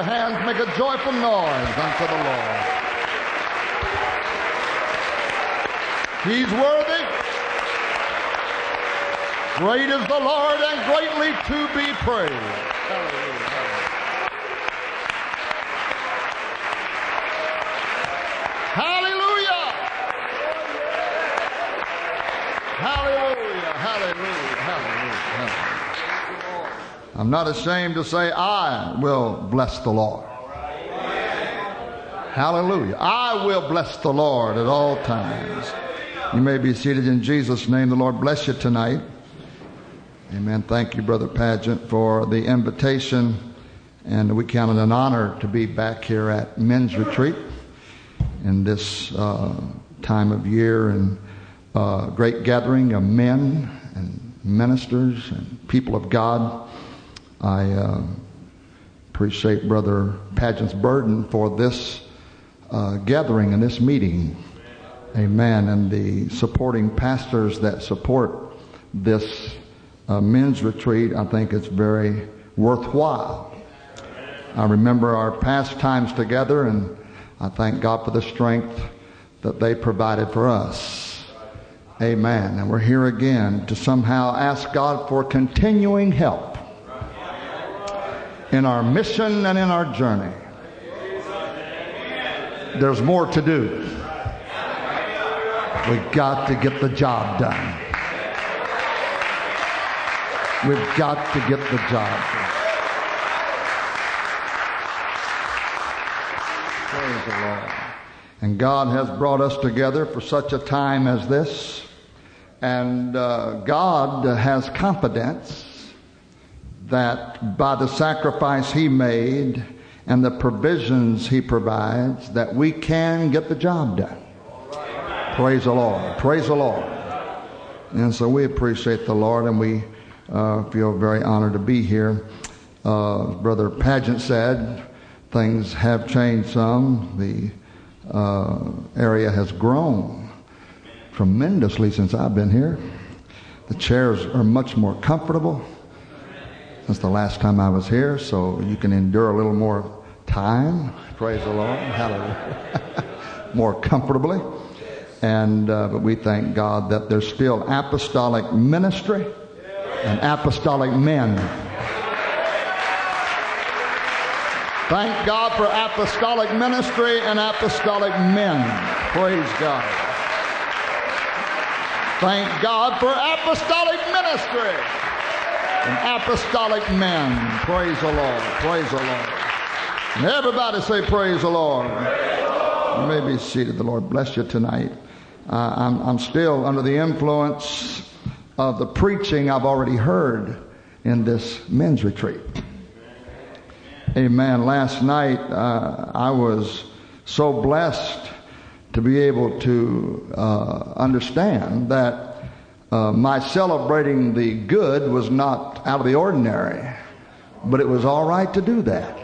Your hands make a joyful noise unto the Lord. He's worthy. Great is the Lord and greatly to be praised. Hallelujah. Hallelujah. Hallelujah. Hallelujah. Hallelujah. Hallelujah. I'm not ashamed to say I will bless the Lord. Hallelujah. I will bless the Lord at all times. You may be seated in Jesus' name. The Lord bless you tonight. Amen. Thank you, Brother Padgett, for the invitation. And we count it an honor to be back here at Men's Retreat in this uh, time of year and uh, great gathering of men and ministers and people of God. I uh, appreciate Brother Padgett's burden for this uh, gathering and this meeting. Amen. And the supporting pastors that support this uh, men's retreat, I think it's very worthwhile. I remember our past times together, and I thank God for the strength that they provided for us. Amen. And we're here again to somehow ask God for continuing help in our mission and in our journey. There's more to do. We've got to get the job done. We've got to get the job done. Praise the Lord. And God has brought us together for such a time as this. And uh, God has confidence that by the sacrifice He made and the provisions He provides, that we can get the job done. Praise the Lord. Praise the Lord. And so we appreciate the Lord and we uh, feel very honored to be here. Uh, Brother Padgett said, things have changed some. The uh, area has grown tremendously since I've been here. The chairs are much more comfortable since the last time I was here, so you can endure a little more time. Praise the Lord. Hallelujah. more comfortably. And uh, but we thank God that there's still apostolic ministry and apostolic men. Thank God for apostolic ministry and apostolic men. Praise God. Thank God for apostolic ministry and apostolic men. Praise the Lord. Praise the Lord. And everybody say, Praise the Lord. You may be seated. The Lord bless you tonight. Uh, I'm, I'm still under the influence of the preaching I've already heard in this men's retreat. Amen. Last night, uh, I was so blessed to be able to uh, understand that uh, my celebrating the good was not out of the ordinary, but it was all right to do that.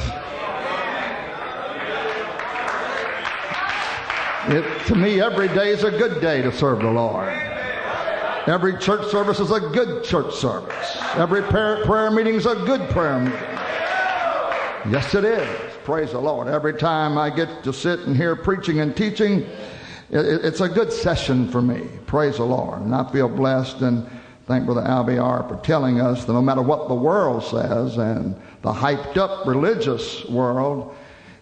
It, to me, every day is a good day to serve the Lord. Every church service is a good church service. Every prayer, prayer meeting is a good prayer meeting. Yes, it is. Praise the Lord. Every time I get to sit and hear preaching and teaching, it's a good session for me. Praise the Lord. And I feel blessed and thank Brother Alviar for telling us that no matter what the world says and the hyped up religious world,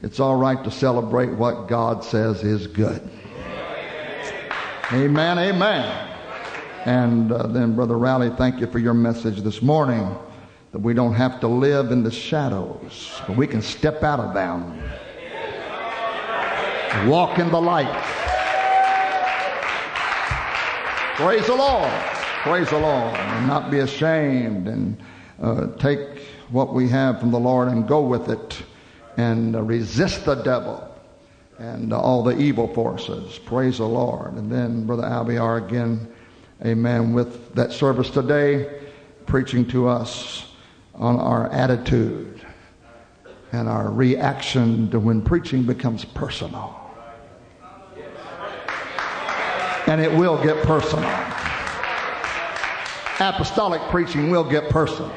it's all right to celebrate what God says is good. Amen, amen. And uh, then, Brother Rowley, thank you for your message this morning that we don't have to live in the shadows, but we can step out of them. Walk in the light. Praise the Lord. Praise the Lord. And not be ashamed and uh, take what we have from the Lord and go with it and uh, resist the devil and uh, all the evil forces. Praise the Lord. And then Brother Alviar again, amen, with that service today, preaching to us on our attitude and our reaction to when preaching becomes personal. And it will get personal. Apostolic preaching will get personal.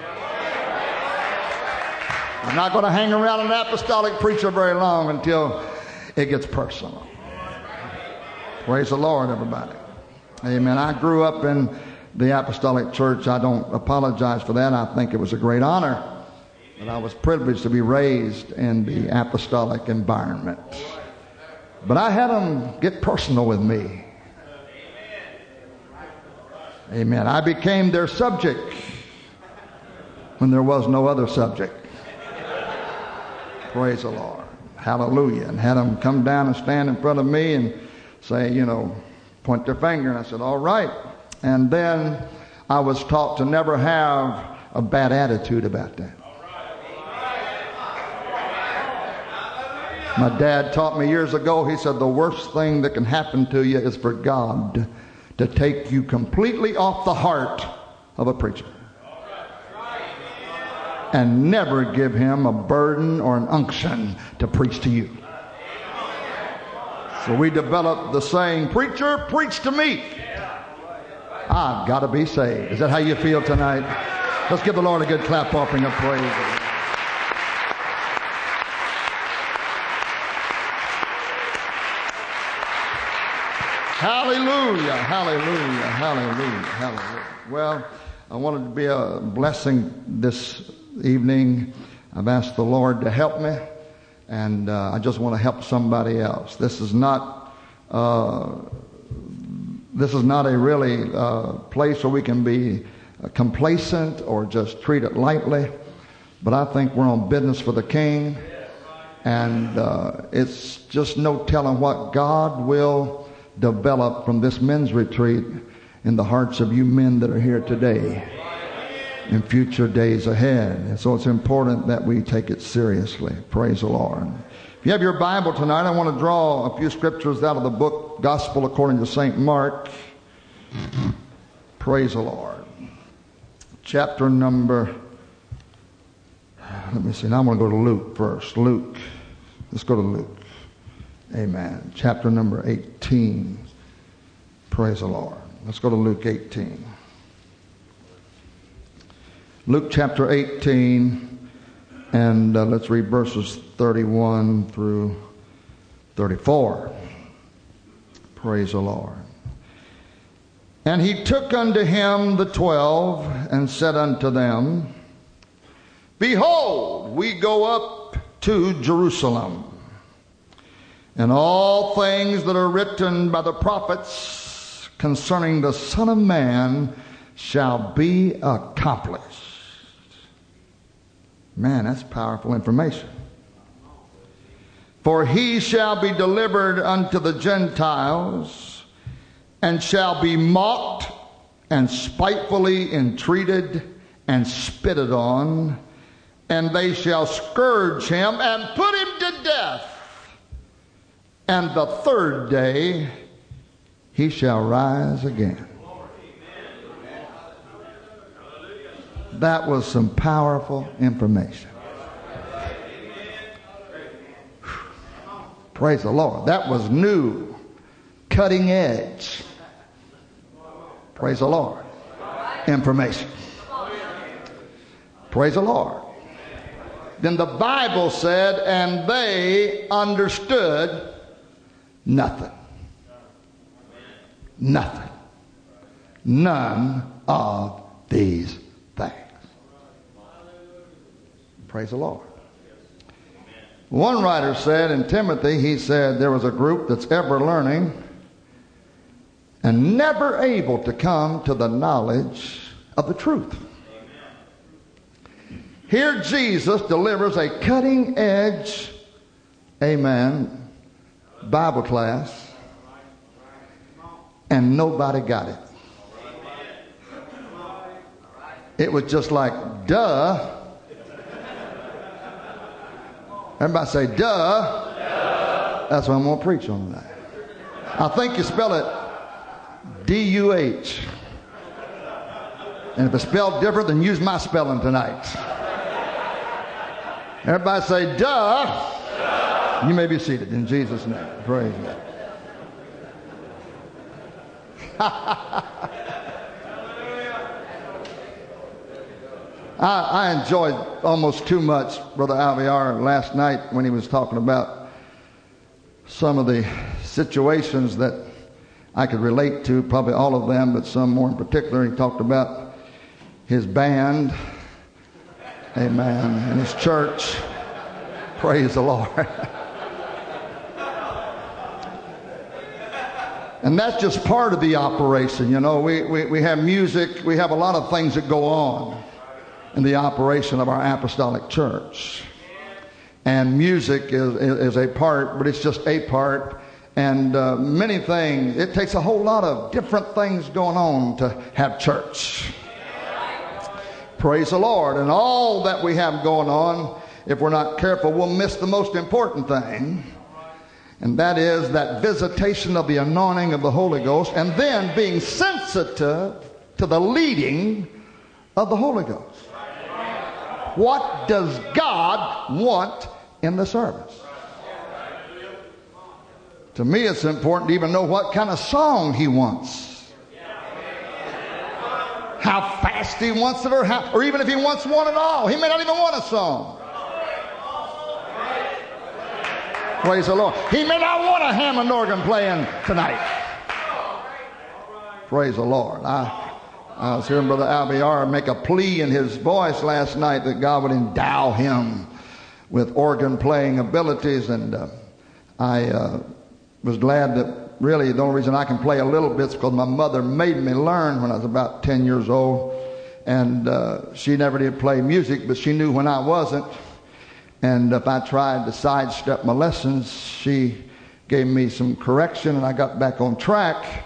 I'm not going to hang around an apostolic preacher very long until it gets personal. Praise the Lord, everybody. Amen. I grew up in the apostolic church. I don't apologize for that. I think it was a great honor that I was privileged to be raised in the apostolic environment. But I had them get personal with me. Amen. I became their subject when there was no other subject. Praise the Lord. Hallelujah. And had them come down and stand in front of me and say, you know, point their finger. And I said, all right. And then I was taught to never have a bad attitude about that. My dad taught me years ago, he said, the worst thing that can happen to you is for God to take you completely off the heart of a preacher and never give him a burden or an unction to preach to you. So we developed the saying, Preacher, preach to me. I've got to be saved. Is that how you feel tonight? Let's give the Lord a good clap offering of praise. Hallelujah, hallelujah, hallelujah, hallelujah. Well, I wanted to be a blessing this evening. I've asked the Lord to help me, and uh, I just want to help somebody else. This is not. Uh, this is not a really uh, place where we can be complacent or just treat it lightly, but I think we're on business for the King, and uh, it's just no telling what God will develop from this men's retreat in the hearts of you men that are here today in future days ahead. And so it's important that we take it seriously. Praise the Lord. If you have your Bible tonight, I want to draw a few scriptures out of the book Gospel according to St. Mark. Praise the Lord. Chapter number, let me see, now I'm going to go to Luke first. Luke. Let's go to Luke. Amen. Chapter number 18. Praise the Lord. Let's go to Luke 18. Luke chapter 18, and uh, let's read verses 31 through 34. Praise the Lord. And he took unto him the twelve and said unto them, Behold, we go up to Jerusalem and all things that are written by the prophets concerning the Son of Man shall be accomplished. Man, that's powerful information. For he shall be delivered unto the Gentiles, and shall be mocked, and spitefully entreated, and spitted on, and they shall scourge him, and put him to death and the third day he shall rise again. That was some powerful information. Praise the Lord. That was new, cutting edge. Praise the Lord. Information. Praise the Lord. Then the Bible said, and they understood Nothing. Nothing. None of these things. Praise the Lord. One writer said in Timothy, he said, there was a group that's ever learning and never able to come to the knowledge of the truth. Here, Jesus delivers a cutting edge, amen, Bible class, and nobody got it. It was just like, duh. Everybody say, duh. duh. That's what I'm going to preach on tonight. I think you spell it D U H. And if it's spelled different, then use my spelling tonight. Everybody say, duh. You may be seated in Jesus' name. Praise God. I, I enjoyed almost too much Brother Alviar last night when he was talking about some of the situations that I could relate to, probably all of them, but some more in particular. He talked about his band, amen, and his church. Praise the Lord. and that's just part of the operation, you know. We, we, we have music, we have a lot of things that go on in the operation of our apostolic church. And music is, is, a part, but it's just a part. And uh, many things, it takes a whole lot of different things going on to have church. Praise the Lord. And all that we have going on, if we're not careful, we'll miss the most important thing. And that is that visitation of the anointing of the Holy Ghost and then being sensitive to the leading of the Holy Ghost. What does God want in the service? To me, it's important to even know what kind of song He wants. How fast He wants it, or, how, or even if He wants one at all. He may not even want a song. Praise the Lord. He may not want a Hammond organ playing tonight. Praise the Lord. I, I was hearing Brother Alviar make a plea in his voice last night that God would endow him with organ playing abilities, and uh, I uh, was glad that really the only reason I can play a little bit is because my mother made me learn when I was about 10 years old. And uh, she never did play music, but she knew when I wasn't. And if I tried to sidestep my lessons, she gave me some correction and I got back on track.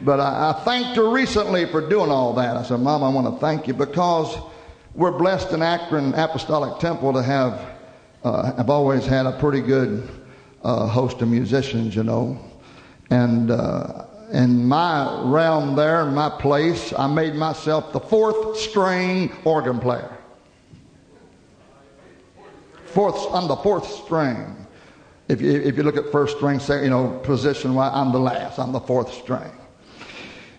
But I, I, thanked her recently for doing all that. I said, Mom, I want to thank you because we're blessed in Akron Apostolic Temple to have, uh, I've always had a pretty good uh, host of musicians, you know. And uh, in my realm there, in my place, I made myself the fourth string organ player. Fourth, I'm the fourth string. If you, if you look at first string, say, you know, position, why I'm the last. I'm the fourth string.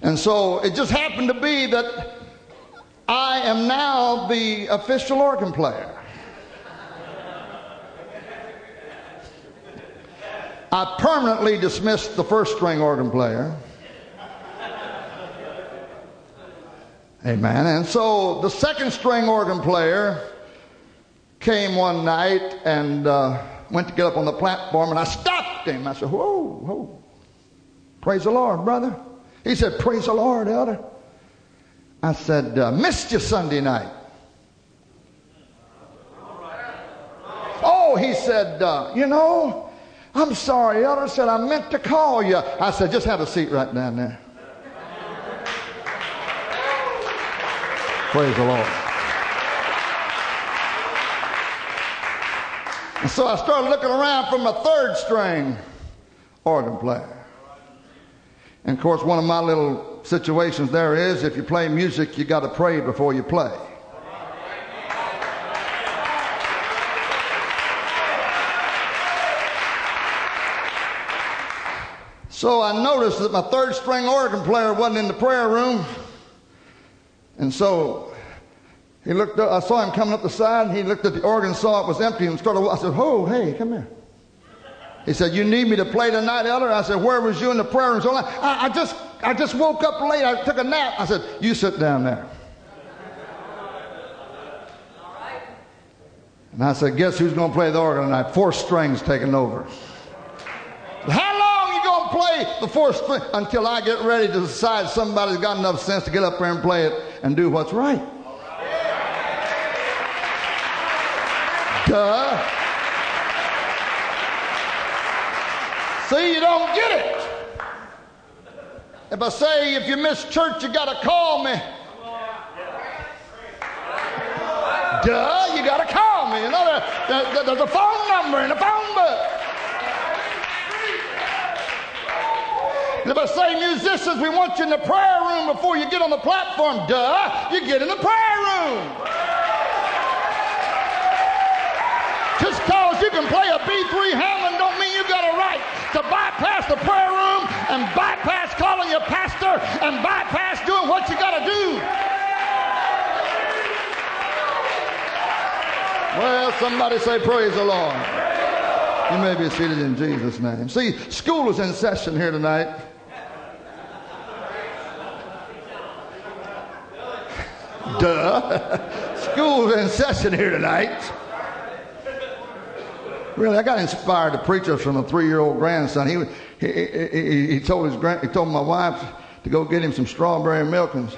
And so it just happened to be that I am now the official organ player. I permanently dismissed the first string organ player. Amen. And so the second string organ player came one night and uh, went to get up on the platform, and I stopped him. I said, Whoa, whoa. Praise the Lord, brother. He said, Praise the Lord, elder. I said, uh, Missed you Sunday night. Oh, he said, uh, You know, I'm sorry, elder. said, I meant to call you. I said, Just have a seat right down there. Praise the Lord. And so I started looking around for my third string organ player. And of course, one of my little situations there is if you play music, you got to pray before you play. So I noticed that my third string organ player wasn't in the prayer room. And so he looked up, I saw him coming up the side, and he looked at the organ, saw it was empty, and started, I said, Oh, hey, come here. He said, You need me to play tonight, Elder? I said, Where was you in the prayer room? So I, I, just I just woke up late. I took a nap. I said, You sit down there. And I said, Guess who's going to play the organ tonight? Four strings taking over. How long you going to play the four strings Until I get ready to decide somebody's got enough sense to get up there and play it and do what's right. See, you don't get it. If I say if you miss church, you got to call me. Duh, you got to call me. You know, there's a phone number in the phone book. If I say musicians, we want you in the prayer room before you get on the platform, duh, you get in the prayer room. Just cause you can play a B3 Hammond don't mean you got a right to bypass the prayer room and bypass calling your pastor and bypass doing what you got to do. Well, somebody say, Praise the Lord. You may be seated in Jesus' name. See, school is in session here tonight. Duh. School's in session here tonight. Really, I got inspired to preach us from a three-year-old grandson. He, he, he, he, told his grand, he told my wife to go get him some strawberry milk, and,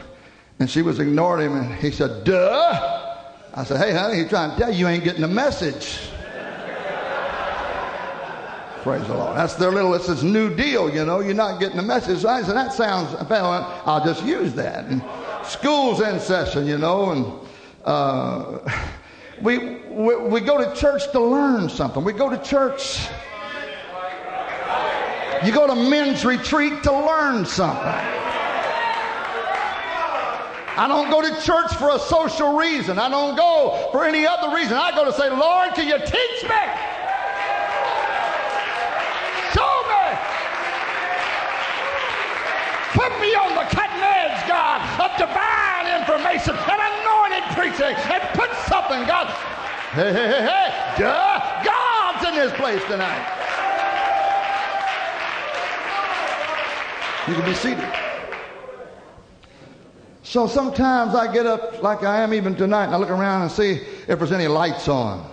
and she was ignoring him. And he said, "Duh." I said, "Hey, honey, he's trying to tell you you ain't getting the message." Praise the Lord. That's their little, it's this new deal, you know. You're not getting the message. I said, that sounds, I'll just use that. And school's in session, you know, and uh, we, we, we go to church to learn something. We go to church. You go to men's retreat to learn something. I don't go to church for a social reason. I don't go for any other reason. I go to say, Lord, can you teach me? Show me. Put me on the cutting edge, God, of divine information and preaching and put something, God. Hey, hey, hey, hey. Duh. God's in this place tonight. You can be seated. So sometimes I get up like I am even tonight and I look around and see if there's any lights on.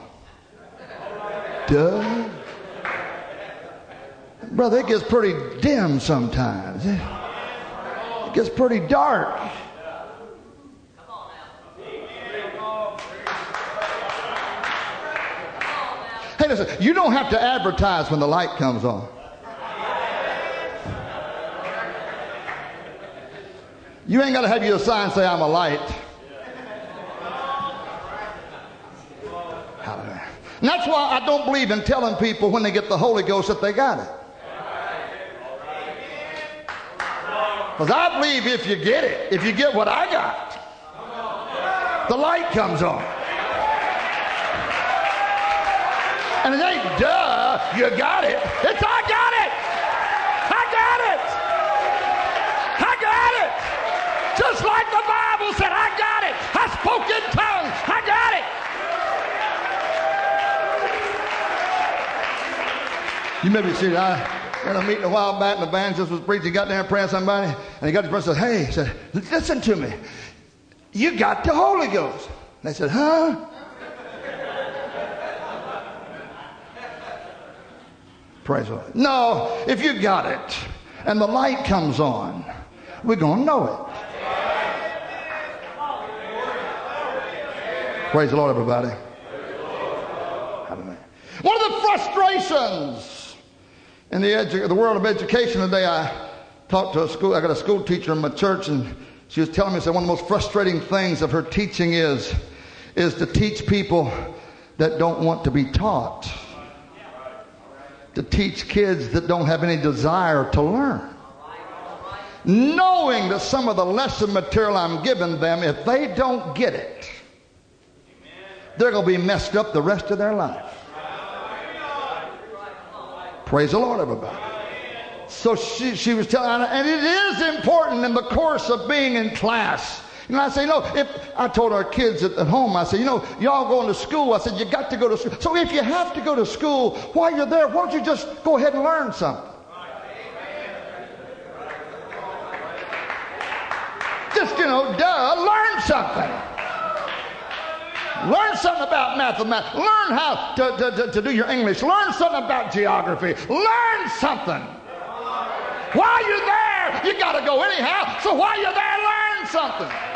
Duh. Brother, it gets pretty dim sometimes. It gets pretty dark. Hey, listen, you don't have to advertise when the light comes on. You ain't got to have your sign say, I'm a light. And that's why I don't believe in telling people when they get the Holy Ghost that they got it. Because I believe if you get it, if you get what I got, the light comes on. And it ain't duh, you got it. It's I got it. I got it. I got it. Just like the Bible said, I got it. I spoke in tongues. I got it. You may be seated. I in a meeting a while back, and the evangelist was preaching, got there praying somebody, and he got the person and said, Hey, he said, listen to me. You got the Holy Ghost. And they said, Huh? Praise the Lord. No, if you got it and the light comes on, we're going to know it. Praise the Lord, everybody. One of the frustrations in the, edu- the world of education today, I talked to a school, I got a school teacher in my church, and she was telling me, that one of the most frustrating things of her teaching is, is to teach people that don't want to be taught. To teach kids that don't have any desire to learn knowing that some of the lesson material I'm giving them, if they don't get it, they're going to be messed up the rest of their life. Praise the Lord, everybody. So she, she was telling, and it is important in the course of being in class. Know, I say, no, if I told our kids at, at home, I said, you know, y'all going to school. I said, you got to go to school. So if you have to go to school while you're there, why don't you just go ahead and learn something? Just, you know, duh, learn something. Learn something about mathematics. Learn how to, to, to, to, do your English. Learn something about geography. Learn something. While you're there, you got to go anyhow. So while you're there, learn something.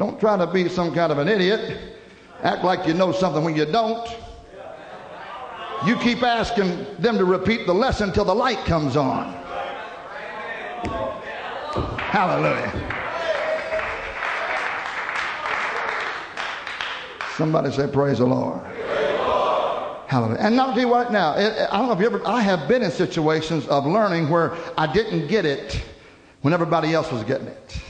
Don't try to be some kind of an idiot. Act like you know something when you don't. You keep asking them to repeat the lesson until the light comes on. Hallelujah. Somebody say, Praise the Lord. Hallelujah. And not to you right now, I don't know if you ever, I have been in situations of learning where I didn't get it when everybody else was getting it.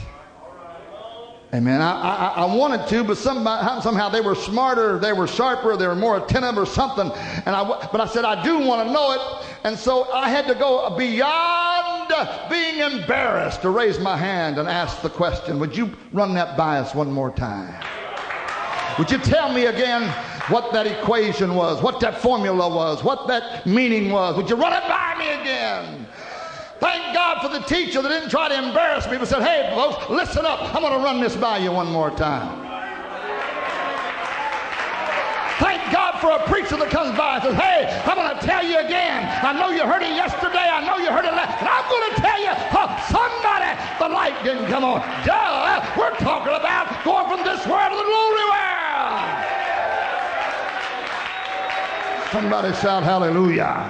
Amen. I, I, I wanted to, but somehow, somehow they were smarter, they were sharper, they were more attentive or something. And I, but I said, I do want to know it. And so I had to go beyond being embarrassed to raise my hand and ask the question, would you run that by us one more time? Would you tell me again what that equation was, what that formula was, what that meaning was? Would you run it by me again? Thank God for the teacher that didn't try to embarrass me, but said, hey, folks, listen up. I'm going to run this by you one more time. Thank God for a preacher that comes by and says, Hey, I'm going to tell you again. I know you heard it yesterday. I know you heard it last. And I'm going to tell you, somebody, the light didn't come on. Duh. We're talking about going from this world to the glory world. Somebody shout hallelujah.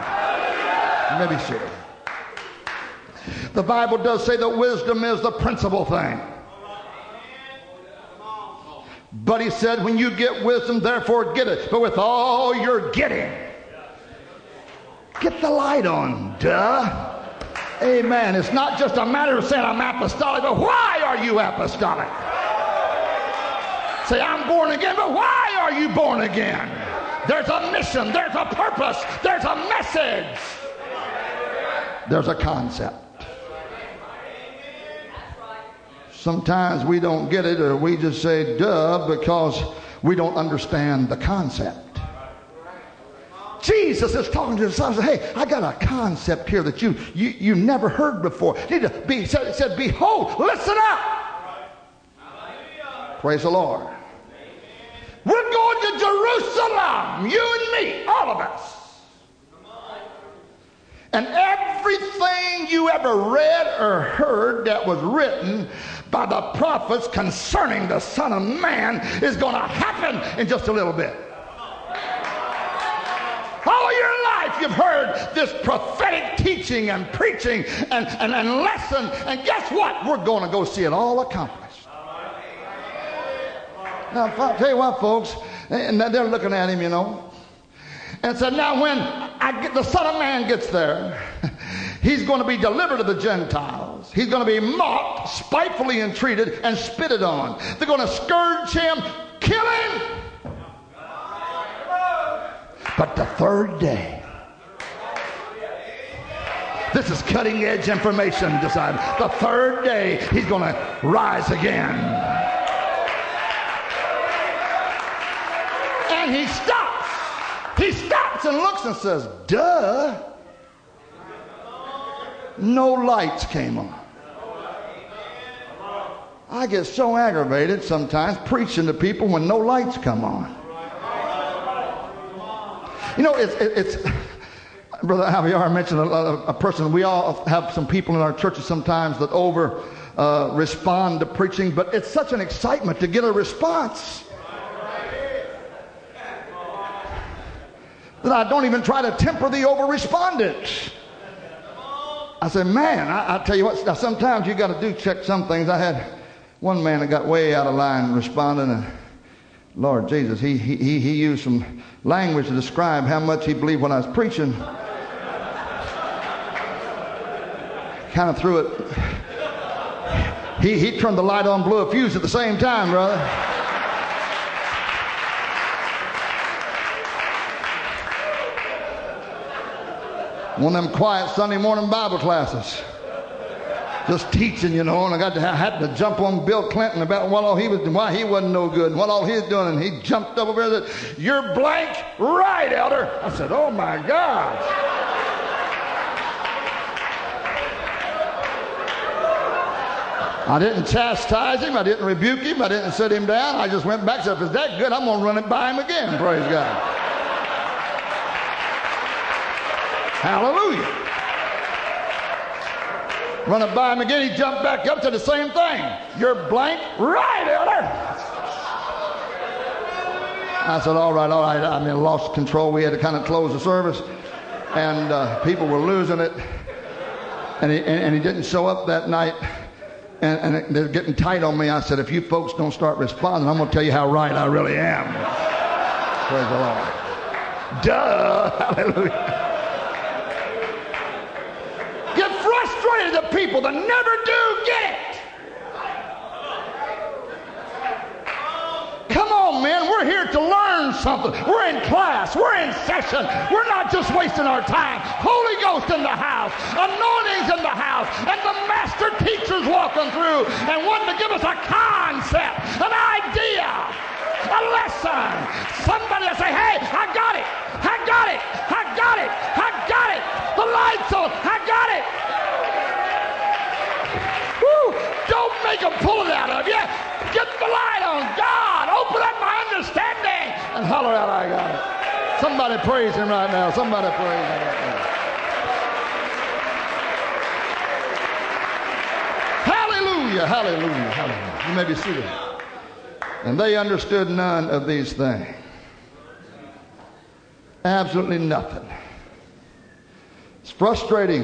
Maybe so. The Bible does say that wisdom is the principal thing. But he said, when you get wisdom, therefore get it. But with all you're getting, get the light on, duh. Amen. It's not just a matter of saying I'm apostolic, but why are you apostolic? Say, I'm born again, but why are you born again? There's a mission, there's a purpose, there's a message, there's a concept. Sometimes we don't get it or we just say duh because we don't understand the concept. Jesus is talking to the disciples. Hey, I got a concept here that you you, you never heard before. Be said, said, Behold, listen up. Praise the Lord. We're going to Jerusalem, you and me, all of us. And everything you ever read or heard that was written by the prophets concerning the Son of Man is going to happen in just a little bit. All your life you've heard this prophetic teaching and preaching and, and, and lesson, and guess what? We're going to go see it all accomplished. Now, I'll tell you what, folks, and they're looking at him, you know, and said, Now, when I get, the Son of Man gets there, he's going to be delivered to the Gentiles. He's going to be mocked, spitefully entreated, and spitted on. They're going to scourge him, kill him. But the third day, this is cutting edge information, decide. The third day, he's going to rise again. And he stops he stops and looks and says, Duh. No lights came on. I get so aggravated sometimes preaching to people when no lights come on. You know, it's, it's Brother Javier mentioned a, a, person. We all have some people in our churches sometimes that over uh, respond to preaching, but it's such an excitement to get a response. that I don't even try to temper the over respondent. I said, man, I, I tell you what, now sometimes you got to do check some things. I had one man that got way out of line responding, and Lord Jesus, he, he, he used some language to describe how much he believed when I was preaching. kind of threw it. He, he turned the light on, blew a fuse at the same time, brother. One of them quiet Sunday morning Bible classes. Just teaching, you know, and I got to I had to jump on Bill Clinton about what all he was why he wasn't no good and what all he was doing, and he jumped up over there and said, You're blank right, Elder. I said, Oh my God. I didn't chastise him. I didn't rebuke him. I didn't sit him down. I just went back and said, if it's that good, I'm going to run it by him again. Praise God. Hallelujah. Run it by him again. He jumped back up to the same thing. You're blank right, Elder. I said, all right, all right. I mean, lost control. We had to kind of close the service, and uh, people were losing it. And he, and, and he didn't show up that night. And, and, they're getting tight on me. I said, if you folks don't start responding, I'm going to tell you how right I really am. Praise the Lord. Duh. Hallelujah. The people that never do get it. Come on, man. We're here to learn something. We're in class. We're in session. We're not just wasting our time. Holy Ghost in the house. Anointings in the house. And the master teachers walking through and wanting to give us a concept, an idea, a lesson and holler out, I got it. Somebody praise him right now. Somebody praise him right now. Hallelujah, hallelujah, hallelujah. You may be seated. And they understood none of these things. Absolutely nothing. It's frustrating,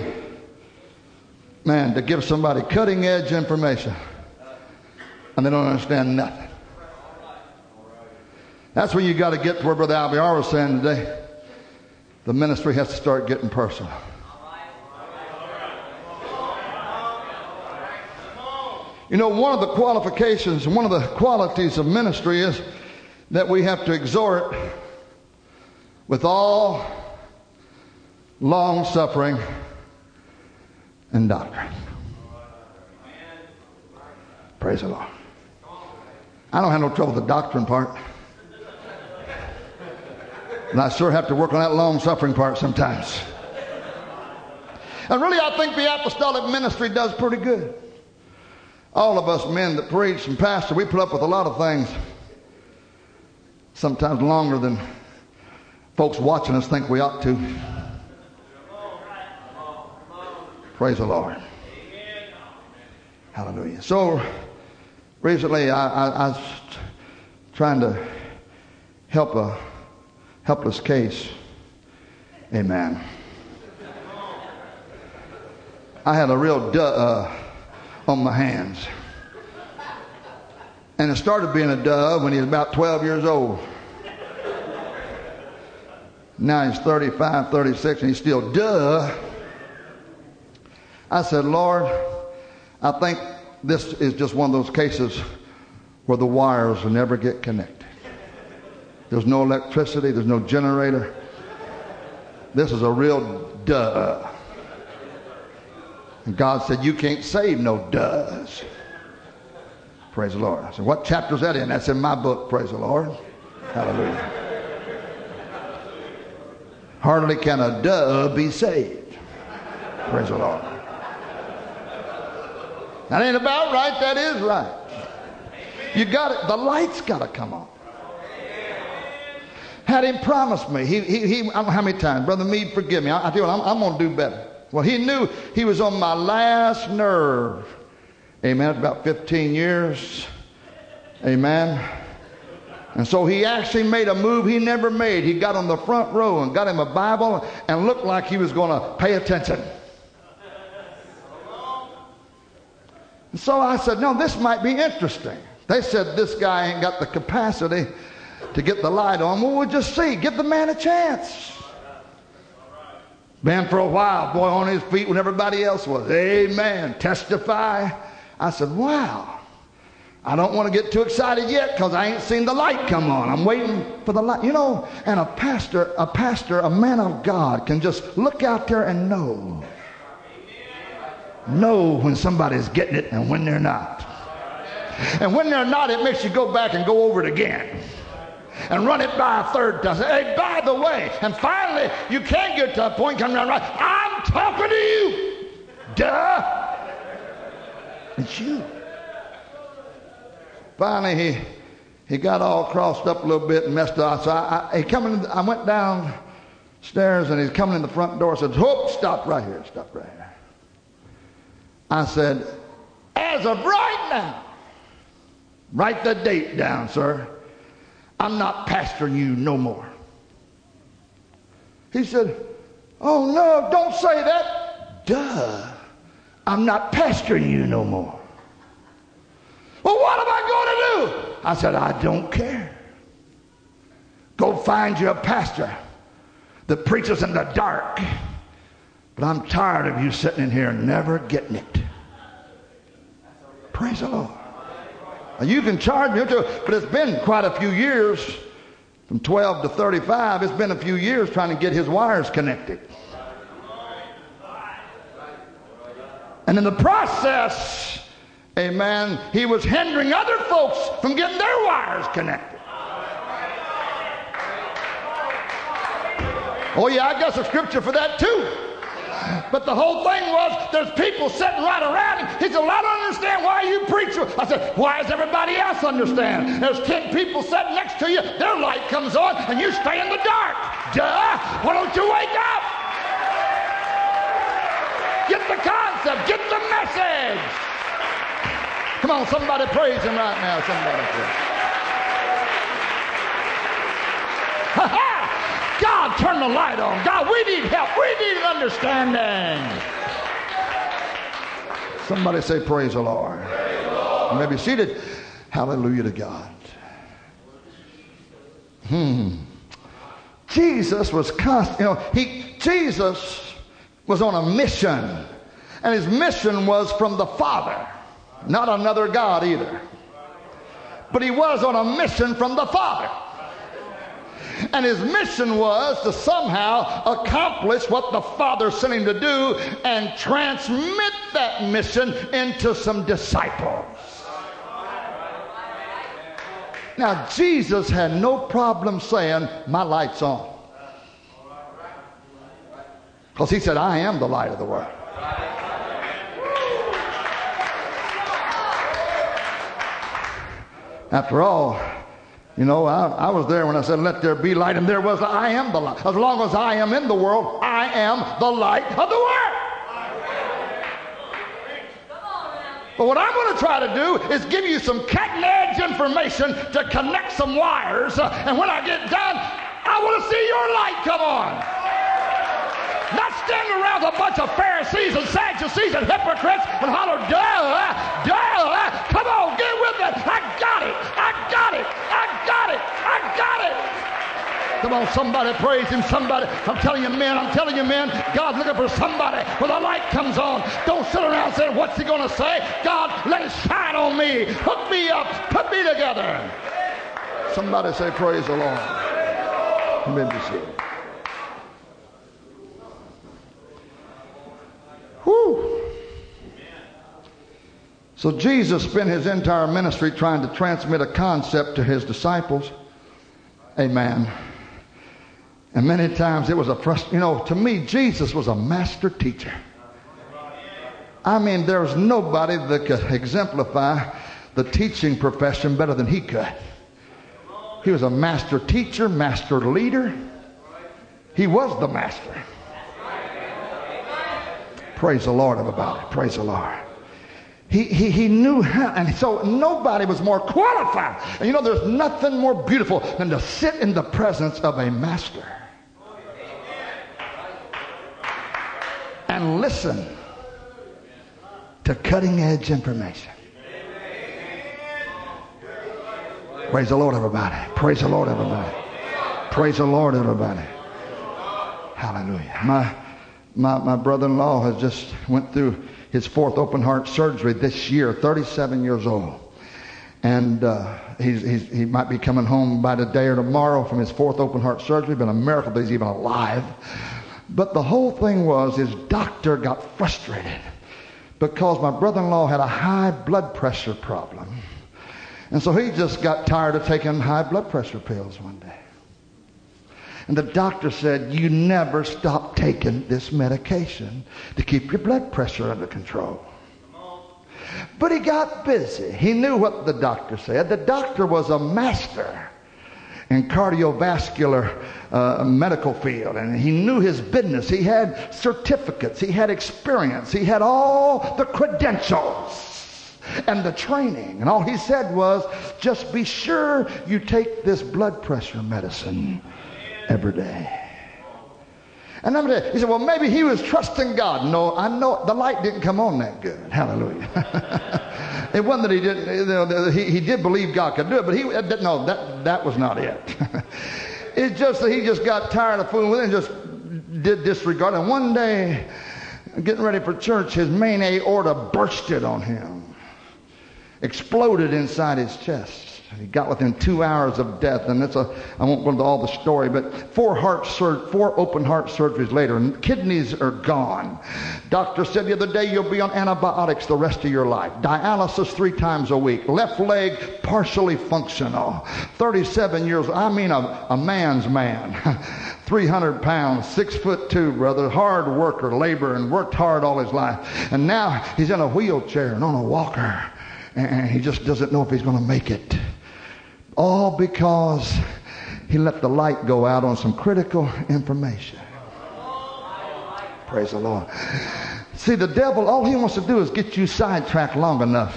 man, to give somebody cutting edge information and they don't understand nothing. That's where you got to get to where Brother Alviar was saying today. The ministry has to start getting personal. You know, one of the qualifications, one of the qualities of ministry is that we have to exhort with all long suffering and doctrine. Praise the Lord. I don't have no trouble with the doctrine part. And I sure have to work on that long suffering part sometimes. And really, I think the apostolic ministry does pretty good. All of us men that preach and pastor, we put up with a lot of things, sometimes longer than folks watching us think we ought to. Praise the Lord. Hallelujah. So, recently I, I, I was trying to help a helpless case. Amen. I had a real duh uh, on my hands. And it started being a duh when he was about 12 years old. Now he's 35, 36, and he's still duh. I said, Lord, I think this is just one of those cases where the wires will never get connected. There's no electricity, there's no generator. This is a real duh. And God said, You can't save no does. Praise the Lord. I said, What chapter's that in? That's in my book, praise the Lord. Hallelujah. Hardly can a duh be saved. Praise the Lord. That ain't about right, that is right. You got it, the light's got to come on had him promise me. He, he, he, how many times. Brother Meade, forgive me. I, I tell you what, I'm, I'm going to do better. Well, he knew he was on my last nerve. Amen. About 15 years. Amen. And so he actually made a move he never made. He got on the front row and got him a Bible and looked like he was going to pay attention. And so I said, No, this might be interesting. They said this guy ain't got the capacity to get the light on. Well, we'll just see. Give the man a chance. Been for a while, boy, on his feet when everybody else was. Amen. Testify. I said, wow. I don't want to get too excited yet because I ain't seen the light come on. I'm waiting for the light. You know, and a pastor, a pastor, a man of God can just look out there and know. Know when somebody's getting it and when they're not. And when they're not, it makes you go back and go over it again and run it by a third time. Hey, by the way, and finally you can't get to a point coming around right. I'm talking to you. Duh. It's you. Finally, he he got all crossed up a little bit and messed up. So I, I he coming. I went downstairs and he's coming in the front door. I said, "Whoop! Stop right here. Stop right here." I said, "As of right now, write the date down, sir." I'm not pastoring you no more. He said, Oh no, don't say that. Duh. I'm not pastoring you no more. Well, what am I going to do? I said, I don't care. Go find you a pastor that preaches in the dark. But I'm tired of you sitting in here and never getting it. Praise the Lord. You can charge me, but it's been quite a few years. From 12 to 35, it's been a few years trying to get his wires connected. And in the process, amen, he was hindering other folks from getting their wires connected. Oh, yeah, I got some scripture for that too. But the whole thing was there's people sitting right around him. He said, Well, I don't understand why you preach. I said, Why does everybody else understand? There's 10 people sitting next to you. Their light comes on and you stay in the dark. Duh. Why don't you wake up? Get the concept. Get the message. Come on, somebody praise him right now. Somebody praise. God, turn the light on. God, we need help. We need understanding. Somebody say, Praise the Lord. Praise the Lord. You may be seated. Hallelujah to God. Hmm. Jesus was constant. You know, he Jesus was on a mission, and his mission was from the Father, not another God either. But he was on a mission from the Father. And his mission was to somehow accomplish what the Father sent him to do and transmit that mission into some disciples. Now, Jesus had no problem saying, My light's on. Because he said, I am the light of the world. After all, you know, I, I, was there when I said, Let there be light, and there was, I am the light. As long as I am in the world, I am the light of the world. But what I'm going to try to do is give you some cutting edge information to connect some wires. And when I get done, I want to see your light come on. Not standing around a bunch of Pharisees and Sadducees and hypocrites and holler, duh, duh. Come on, get with it. I got it. I got it. I got it. I got it. Come on, somebody praise him. Somebody, I'm telling you, men, I'm telling you, men, God's looking for somebody when the light comes on. Don't sit around saying, What's he going to say? God, let it shine on me. Hook me up. Put me together. Somebody say, Praise the Lord. See. Whew. So Jesus spent his entire ministry trying to transmit a concept to his disciples. Amen. And many times it was a frust- you know, to me Jesus was a master teacher. I mean, there was nobody that could exemplify the teaching profession better than he could. He was a master teacher, master leader. He was the master. Praise the Lord of about it. Praise the Lord. He, he, he knew how, and so nobody was more qualified. And you know, there's nothing more beautiful than to sit in the presence of a master and listen to cutting edge information. Praise the Lord, everybody. Praise the Lord, everybody. Praise the Lord, everybody. Hallelujah. My my, my brother-in-law has just went through his fourth open heart surgery this year, 37 years old. And uh, he's, he's, he might be coming home by today or tomorrow from his fourth open heart surgery. Been a miracle that he's even alive. But the whole thing was his doctor got frustrated because my brother-in-law had a high blood pressure problem. And so he just got tired of taking high blood pressure pills one day. And the doctor said, You never stop taking this medication to keep your blood pressure under control. But he got busy. He knew what the doctor said. The doctor was a master in cardiovascular uh, medical field and he knew his business he had certificates he had experience he had all the credentials and the training and all he said was just be sure you take this blood pressure medicine every day. And I'm he said, well, maybe he was trusting God. No, I know the light didn't come on that good. Hallelujah. it wasn't that he didn't, you know, he, he did believe God could do it, but he, uh, no, that, that was not it. it's just that he just got tired of fooling with it and just did disregard. And one day, getting ready for church, his main aorta bursted on him, exploded inside his chest. He got within two hours of death, and it's a, I won't go into all the story, but four heart sur- four open heart surgeries later, and kidneys are gone. Doctor said the other day you'll be on antibiotics the rest of your life. Dialysis three times a week. Left leg partially functional. 37 years, I mean a, a man's man. 300 pounds, six foot two, brother, hard worker, labor, and worked hard all his life. And now he's in a wheelchair and on a walker, and he just doesn't know if he's going to make it. All because he let the light go out on some critical information. Praise the Lord. See, the devil, all he wants to do is get you sidetracked long enough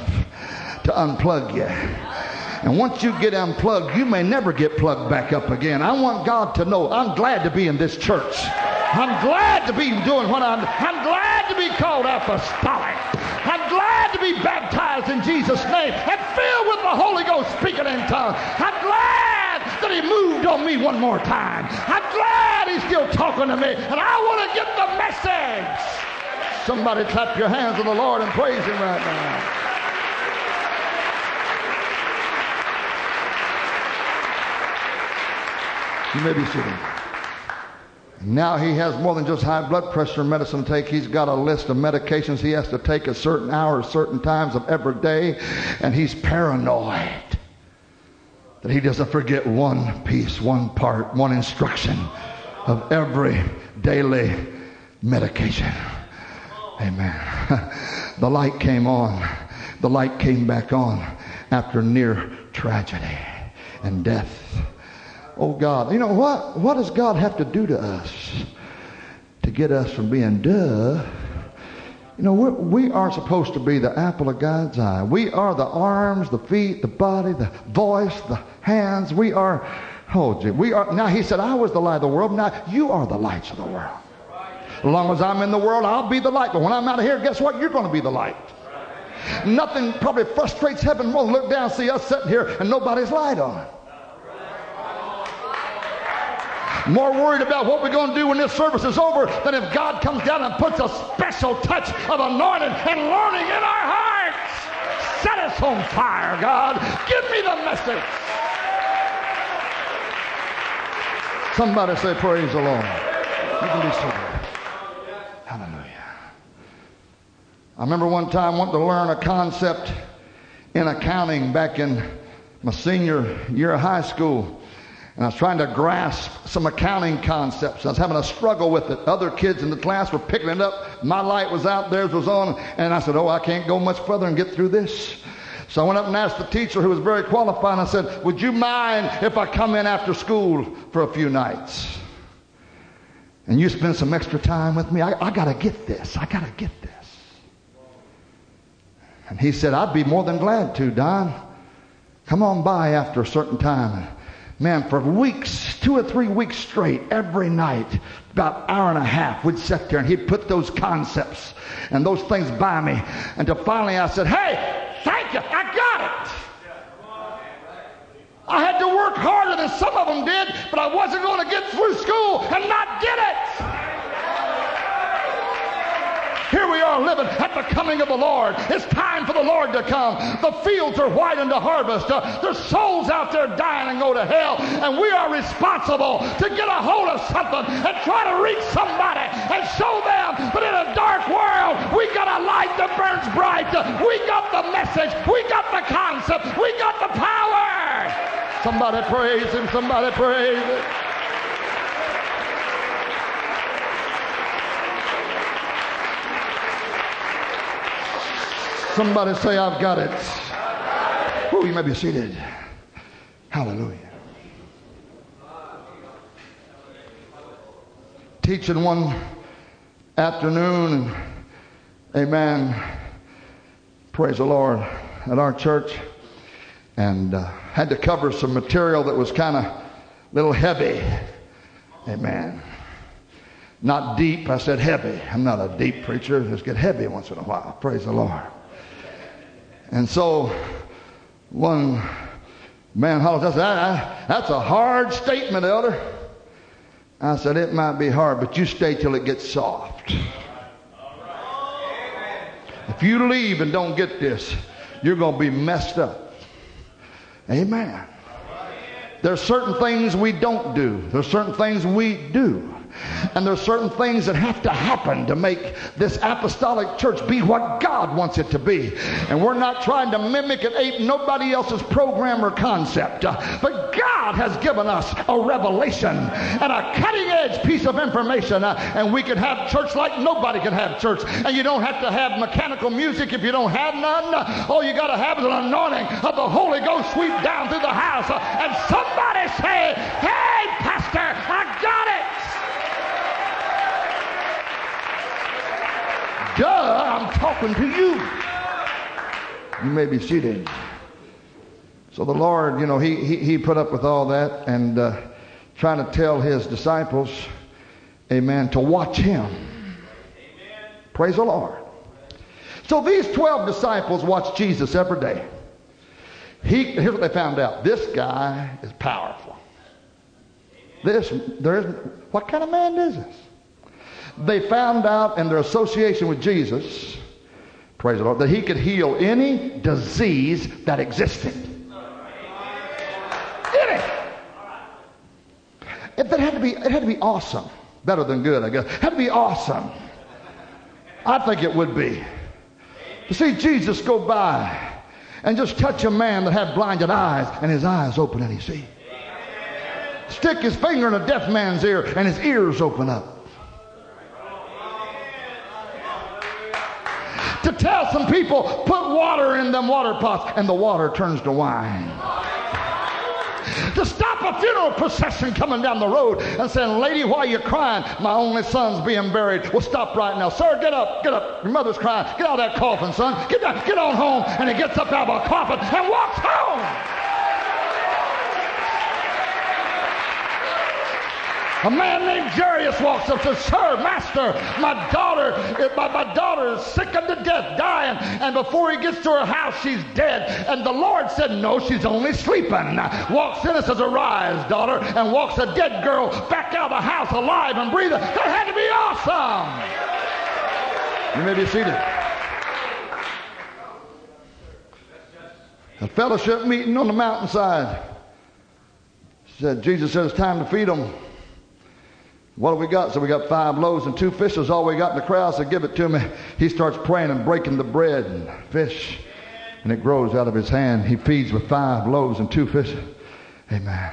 to unplug you. And once you get unplugged, you may never get plugged back up again. I want God to know I'm glad to be in this church. I'm glad to be doing what I'm I'm glad to be called apostolic. I'm glad to be baptized in Jesus' name and filled with the Holy Ghost speaking in tongues. I'm glad that He moved on me one more time. I'm glad He's still talking to me, and I want to get the message. Somebody clap your hands to the Lord and praise Him right now. You may be seated. Now he has more than just high blood pressure medicine to take. He's got a list of medications he has to take at certain hours, certain times of every day, and he's paranoid that he doesn't forget one piece, one part, one instruction of every daily medication. Amen. The light came on. The light came back on after near tragedy and death. Oh God, you know what? What does God have to do to us to get us from being duh? You know, we're, we are supposed to be the apple of God's eye. We are the arms, the feet, the body, the voice, the hands. We are, oh, gee, we are. Now He said, I was the light of the world. Now you are the lights of the world. As long as I'm in the world, I'll be the light. But when I'm out of here, guess what? You're going to be the light. Nothing probably frustrates heaven more than look down, see us sitting here, and nobody's light on. More worried about what we're going to do when this service is over than if God comes down and puts a special touch of anointing and learning in our hearts. Set us on fire, God. Give me the message. Somebody say, Praise the Lord. You can be. Hallelujah. I remember one time wanting to learn a concept in accounting back in my senior year of high school. And I was trying to grasp some accounting concepts. I was having a struggle with it. Other kids in the class were picking it up. My light was out, theirs was on. And I said, Oh, I can't go much further and get through this. So I went up and asked the teacher, who was very qualified, and I said, Would you mind if I come in after school for a few nights? And you spend some extra time with me? I, I got to get this. I got to get this. And he said, I'd be more than glad to, Don. Come on by after a certain time man, for weeks, two or three weeks straight, every night, about an hour and a half, we'd sit there and he'd put those concepts and those things by me. Until finally I said, Hey, thank you, I got it. I had to work harder than some of them did, but I wasn't going to get through school and not get it. Here we are living at the coming of the Lord. It's time for the Lord to come. The fields are white unto harvest. Uh, there's souls out there dying and go to hell. And we are responsible to get a hold of something and try to reach somebody and show them. But in a dark world, we got a light that burns bright. We got the message. We got the concept. We got the power. Somebody praise him. Somebody praise him. Somebody say, I've got it. Oh, you may be seated. Hallelujah. Teaching one afternoon, amen. Praise the Lord at our church, and uh, had to cover some material that was kind of a little heavy. Amen. Not deep. I said heavy. I'm not a deep preacher. Just get heavy once in a while. Praise the Lord. And so one man hollers, I said, that's a hard statement, elder. I said, it might be hard, but you stay till it gets soft. If you leave and don't get this, you're going to be messed up. Amen. There's certain things we don't do. There's certain things we do. And there's certain things that have to happen to make this apostolic church be what God wants it to be. And we're not trying to mimic and ape nobody else's program or concept. Uh, but God has given us a revelation and a cutting edge piece of information. Uh, and we can have church like nobody can have church. And you don't have to have mechanical music if you don't have none. Uh, all you got to have is an anointing of the Holy Ghost sweep down through the house. And somebody say, Hey, Pastor, I got it. Duh, I'm talking to you. You may be seated. So the Lord, you know, he, he, he put up with all that and uh, trying to tell his disciples, amen, to watch him. Amen. Praise the Lord. So these 12 disciples watched Jesus every day. He, here's what they found out. This guy is powerful. This, there's, what kind of man is this? They found out in their association with Jesus, praise the Lord, that he could heal any disease that existed. Any. If it had to be, it had to be awesome. Better than good, I guess. It had to be awesome. I think it would be. To see Jesus go by and just touch a man that had blinded eyes and his eyes open and he see. Stick his finger in a deaf man's ear and his ears open up. To tell some people, put water in them water pots, and the water turns to wine. To stop a funeral procession coming down the road and saying, Lady, why are you crying? My only son's being buried. Well, stop right now. Sir, get up, get up. Your mother's crying. Get out of that coffin, son. Get, down, get on home. And he gets up out of a coffin and walks home. A man named Jairus walks up and says, Sir, Master, my daughter, eh, my, my daughter is sick unto death, dying. And before he gets to her house, she's dead. And the Lord said, No, she's only sleeping. Walks in and says, Arise, daughter, and walks a dead girl back out of the house alive and breathing. That had to be awesome. You may be seated. A fellowship meeting on the mountainside. Said Jesus said it's time to feed them. What have we got? So we got five loaves and two fishes. All we got in the crowd said, Give it to me. He starts praying and breaking the bread and fish, and it grows out of his hand. He feeds with five loaves and two fishes. Amen.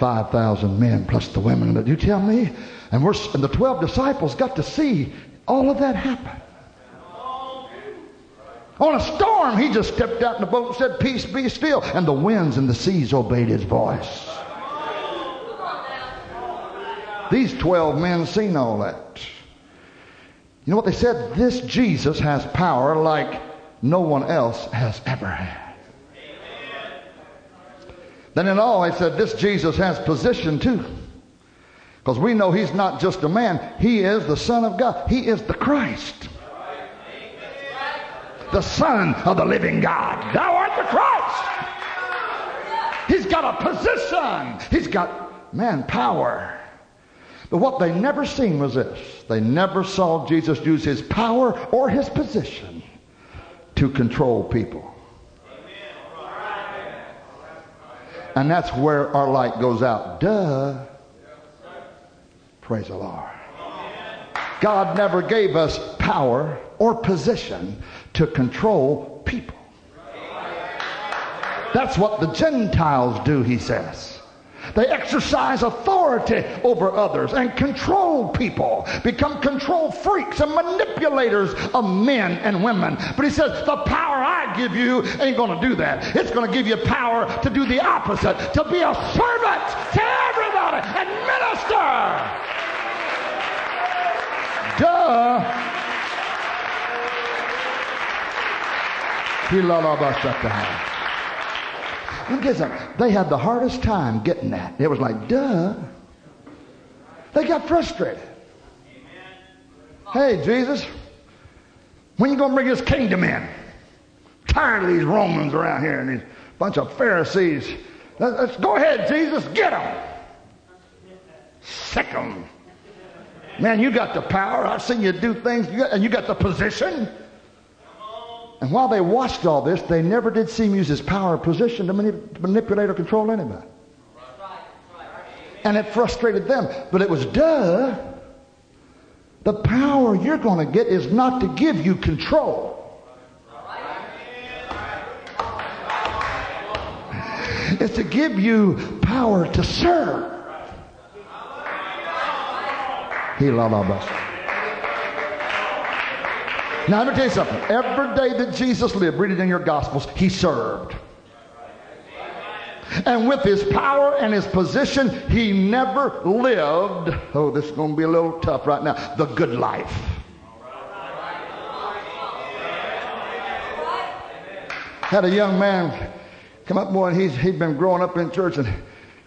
5,000 men plus the women. Did you tell me? And, we're, and the 12 disciples got to see all of that happen. On a storm, he just stepped out in the boat and said, Peace be still. And the winds and the seas obeyed his voice. These 12 men seen all that. You know what they said? This Jesus has power like no one else has ever had. Then in all, they said, this Jesus has position too. Because we know he's not just a man, he is the Son of God. He is the Christ. The Son of the living God. Thou art the Christ. He's got a position. He's got, man, power. But what they never seen was this. They never saw Jesus use his power or his position to control people. And that's where our light goes out. Duh. Praise the Lord. God never gave us power or position to control people. That's what the Gentiles do, he says. They exercise authority over others and control people, become control freaks and manipulators of men and women. But he says, the power I give you ain't going to do that. It's going to give you power to do the opposite, to be a servant to everybody and minister. Duh. Let me get. They had the hardest time getting that. It was like, duh. They got frustrated. Hey, Jesus, when you going to bring this kingdom in? tired of these Romans around here and these bunch of Pharisees. Let's, let's go ahead, Jesus, get them. Sick them. Man, you got the power. I've seen you do things, and you got the position. And while they watched all this, they never did see him use his power or position to manip- manipulate or control anybody. And it frustrated them. But it was duh. The power you're going to get is not to give you control. It's to give you power to serve. He loved us. Now, let me tell you something. Every day that Jesus lived, read it in your Gospels, he served. And with his power and his position, he never lived, oh, this is going to be a little tough right now, the good life. Had a young man come up, boy, he's, he'd been growing up in church, and,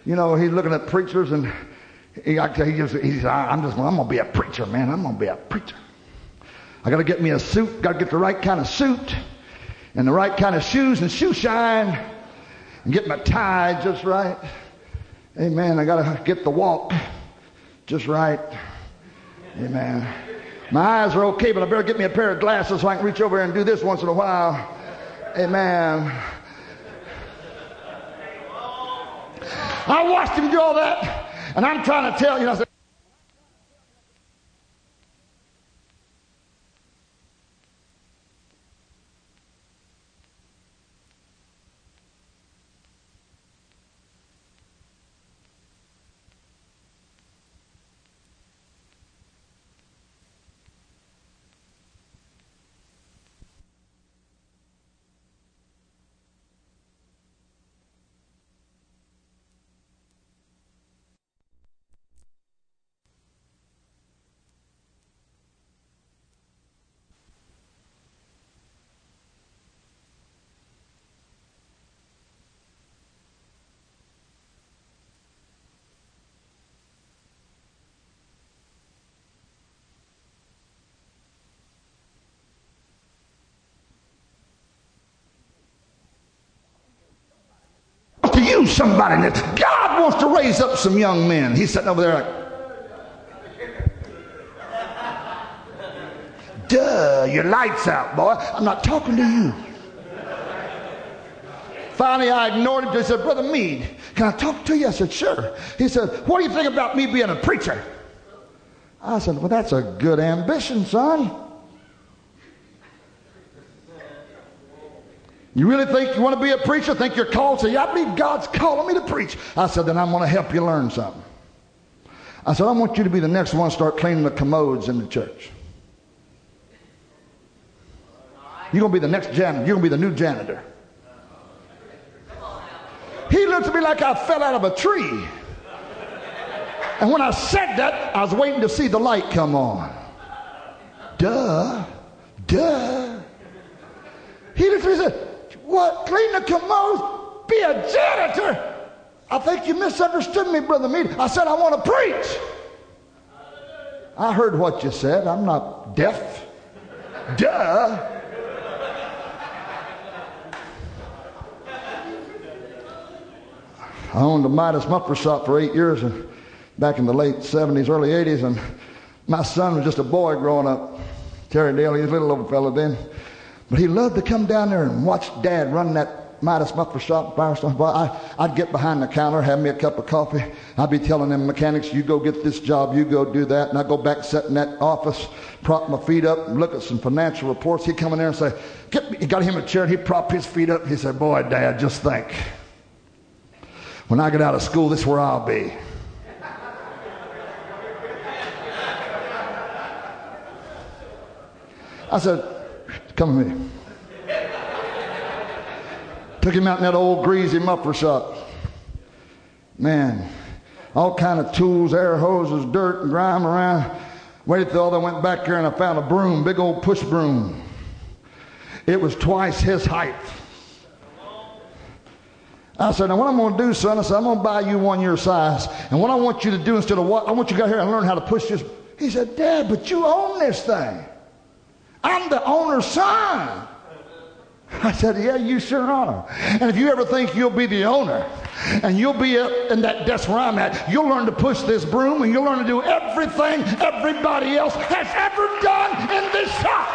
you know, he's looking at preachers, and he, he just, he said, I'm just, I'm going to be a preacher, man. I'm going to be a preacher. I got to get me a suit, got to get the right kind of suit, and the right kind of shoes and shoe shine and get my tie just right. Amen. I got to get the walk just right. Amen. My eyes are okay, but I better get me a pair of glasses so I can reach over and do this once in a while. Amen. I watched him do all that, and I'm trying to tell you, said, to use somebody. That God wants to raise up some young men. He's sitting over there like, duh, your light's out, boy. I'm not talking to you. Finally, I ignored him. He said, Brother Meade, can I talk to you? I said, Sure. He said, What do you think about me being a preacher? I said, Well, that's a good ambition, son. You really think you want to be a preacher? Think you're called? Say, I believe God's calling me to preach. I said, then I'm going to help you learn something. I said, I want you to be the next one to start cleaning the commodes in the church. You're going to be the next janitor. You're going to be the new janitor. He looked at me like I fell out of a tree. And when I said that, I was waiting to see the light come on. Duh. Duh. He looked said, what? Clean the commodes? Be a janitor? I think you misunderstood me, Brother Meade. I said I want to preach. I heard what you said. I'm not deaf. Duh. I owned a Midas muffler shop for eight years and back in the late 70s, early 80s, and my son was just a boy growing up. Terry Dale, he was a little old fellow then. But he loved to come down there and watch Dad run that Midas muffler shop, Firestone. Well, I, I'd get behind the counter, have me a cup of coffee. I'd be telling them mechanics, you go get this job, you go do that. And I'd go back, sit in that office, prop my feet up, and look at some financial reports. He'd come in there and say, get me. He got him a chair, and he'd prop his feet up. He said, boy, Dad, just think. When I get out of school, this is where I'll be. I said, come with me. Took him out in that old greasy muffler shop. Man, all kind of tools, air hoses, dirt and grime around. Waited till they went back there and I found a broom, big old push broom. It was twice his height. I said, now what I'm going to do, son, I said, I'm going to buy you one your size. And what I want you to do instead of what, I want you to go here and learn how to push this. He said, Dad, but you own this thing. I'm the owner's son. I said, Yeah, you sure are. And if you ever think you'll be the owner and you'll be up in that desk where I'm at, you'll learn to push this broom and you'll learn to do everything everybody else has ever done in this shop.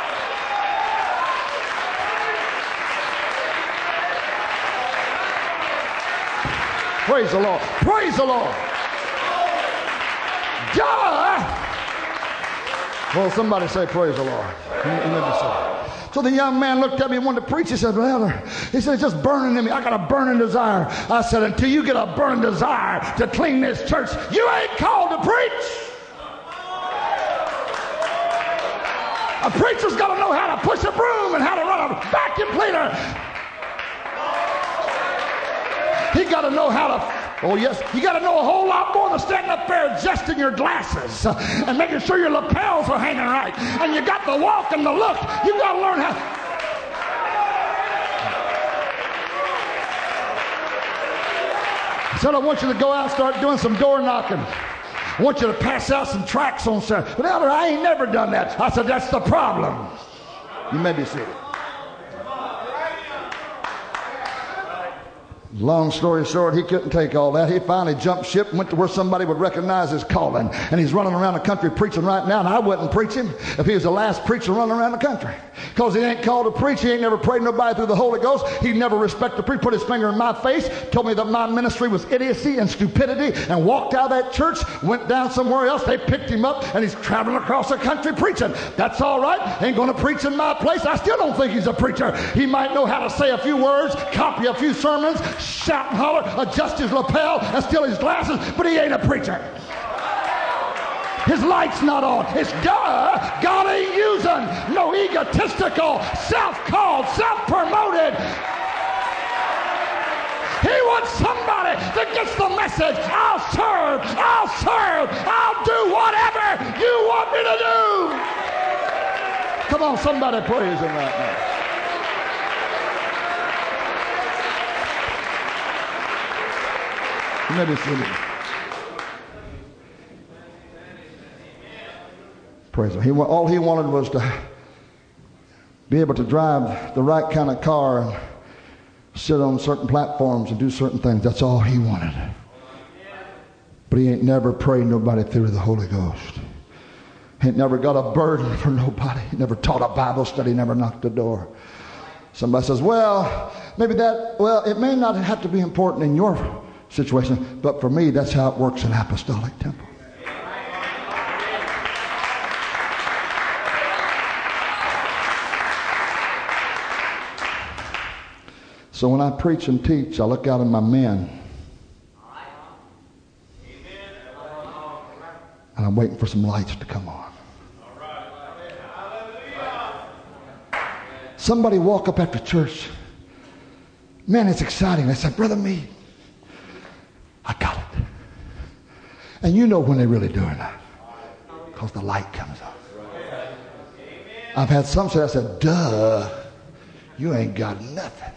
Praise the Lord. Praise the Lord. God! Well, somebody say, Praise the Lord. So the young man looked at me and wanted to preach. He said, Brother, he said, it's just burning in me. I got a burning desire. I said, until you get a burning desire to clean this church, you ain't called to preach. A preacher's got to know how to push a broom and how to run a vacuum cleaner. He got to know how to Oh, yes. You got to know a whole lot more than standing up there adjusting your glasses uh, and making sure your lapels are hanging right. And you got the walk and the look. You got to learn how. Said, I want you to go out and start doing some door knocking. I want you to pass out some tracts on Saturday. But Elder, I ain't never done that. I said, that's the problem. You may be seated. Long story short, he couldn't take all that. He finally jumped ship and went to where somebody would recognize his calling. And he's running around the country preaching right now, and I wouldn't preach him if he was the last preacher running around the country. Because he ain't called to preach. He ain't never prayed nobody through the Holy Ghost. He never respected the preacher, put his finger in my face, told me that my ministry was idiocy and stupidity, and walked out of that church, went down somewhere else. They picked him up, and he's traveling across the country preaching. That's all right. Ain't going to preach in my place. I still don't think he's a preacher. He might know how to say a few words, copy a few sermons, shout and holler, uh, adjust his lapel, and steal his glasses, but he ain't a preacher. His light's not on. It's duh. God ain't using no egotistical, self-called, self-promoted. He wants somebody that gets the message. I'll serve. I'll serve. I'll do whatever you want me to do. Come on, somebody praise him right now. Medicine. Praise him. He, all he wanted was to be able to drive the right kind of car and sit on certain platforms and do certain things. That's all he wanted. But he ain't never prayed nobody through the Holy Ghost. He ain't never got a burden for nobody. He never taught a Bible study, never knocked a door. Somebody says, well, maybe that, well, it may not have to be important in your situation. But for me, that's how it works in Apostolic Temple. So when I preach and teach, I look out at my men. And I'm waiting for some lights to come on. Somebody walk up after church. Man, it's exciting. They said, Brother Me, I got it. And you know when they're really doing that. Because the light comes on. I've had some say, I said, duh, you ain't got nothing.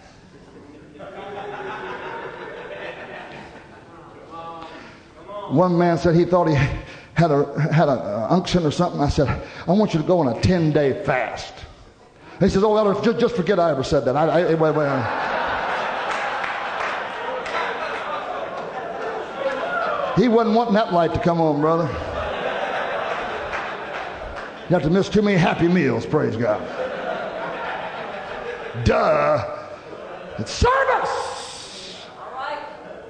One man said he thought he had a had a uh, unction or something. I said, I want you to go on a 10 day fast. He says, Oh, Elder, just, just forget I ever said that. I, I, wait. He wasn't wanting that light to come on, brother. You have to miss too many happy meals, praise God. Duh. It's service.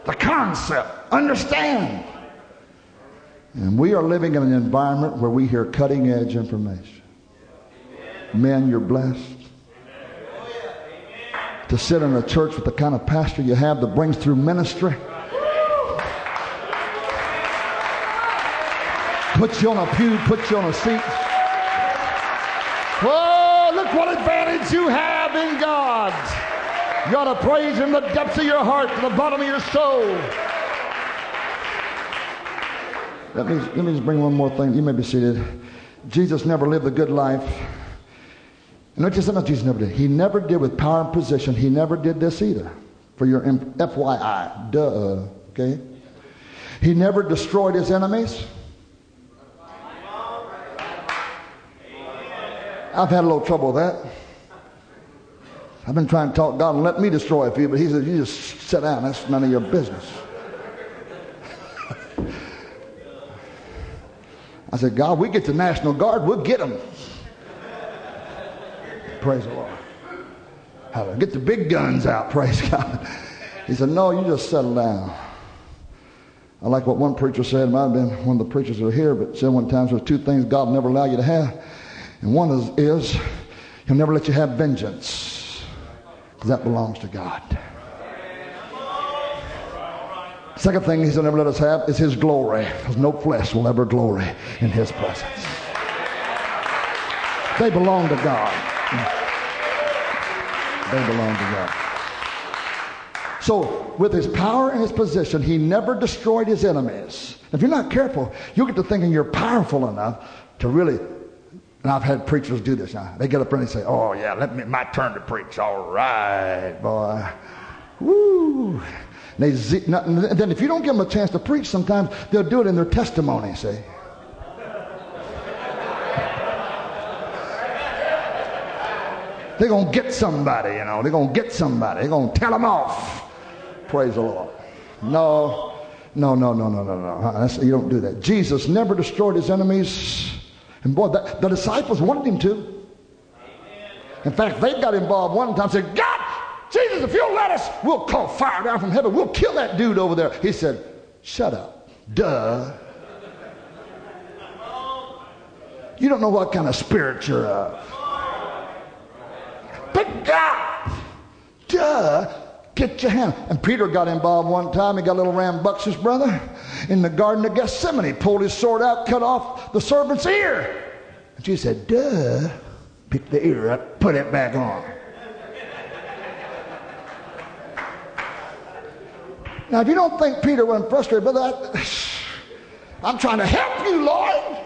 The concept. Understand. And we are living in an environment where we hear cutting edge information. Men, you're blessed. To sit in a church with the kind of pastor you have that brings through ministry Put you on a pew, put you on a seat. Oh, look what advantage you have in God. You ought to praise Him the depths of your heart, the bottom of your soul. Let me, let me just bring one more thing. You may be seated. Jesus never lived a good life. And not just not Jesus never did. He never did with power and position. He never did this either. For your FYI. Duh. Okay? He never destroyed his enemies. I've had a little trouble with that. I've been trying to talk God and let me destroy a few, but he said, You just sit down. That's none of your business. I said, God, we get the National Guard, we'll get them. Praise the Lord. Get the big guns out, praise God. He said, No, you just settle down. I like what one preacher said. It might have been one of the preachers that are here, but said one time there's two things God will never allow you to have. And one is, is He'll never let you have vengeance, because that belongs to God. Second thing He's never let us have is His glory, because no flesh will ever glory in His presence. They belong to God. They belong to God. So, with his power and his position, he never destroyed his enemies. If you're not careful, you'll get to thinking you're powerful enough to really. And I've had preachers do this now. They get up there and they say, "Oh yeah, let me my turn to preach." All right, boy. Woo. They, then if you don't give them a chance to preach, sometimes they'll do it in their testimony. See. They're going to get somebody, you know. They're going to get somebody. They're going to tell them off. Praise the Lord. No, no, no, no, no, no, no. You don't do that. Jesus never destroyed his enemies. And boy, the, the disciples wanted him to. In fact, they got involved one time and said, God, Jesus, if you'll let us, we'll call fire down from heaven. We'll kill that dude over there. He said, Shut up. Duh. You don't know what kind of spirit you're of. But God, duh. Get your hand. And Peter got involved one time. He got a little rambunctious brother in the Garden of Gethsemane. Pulled his sword out, cut off the servant's ear. And she said, duh. Picked the ear up, put it back on. Now, if you don't think Peter wasn't frustrated, brother, I'm trying to help you, Lord.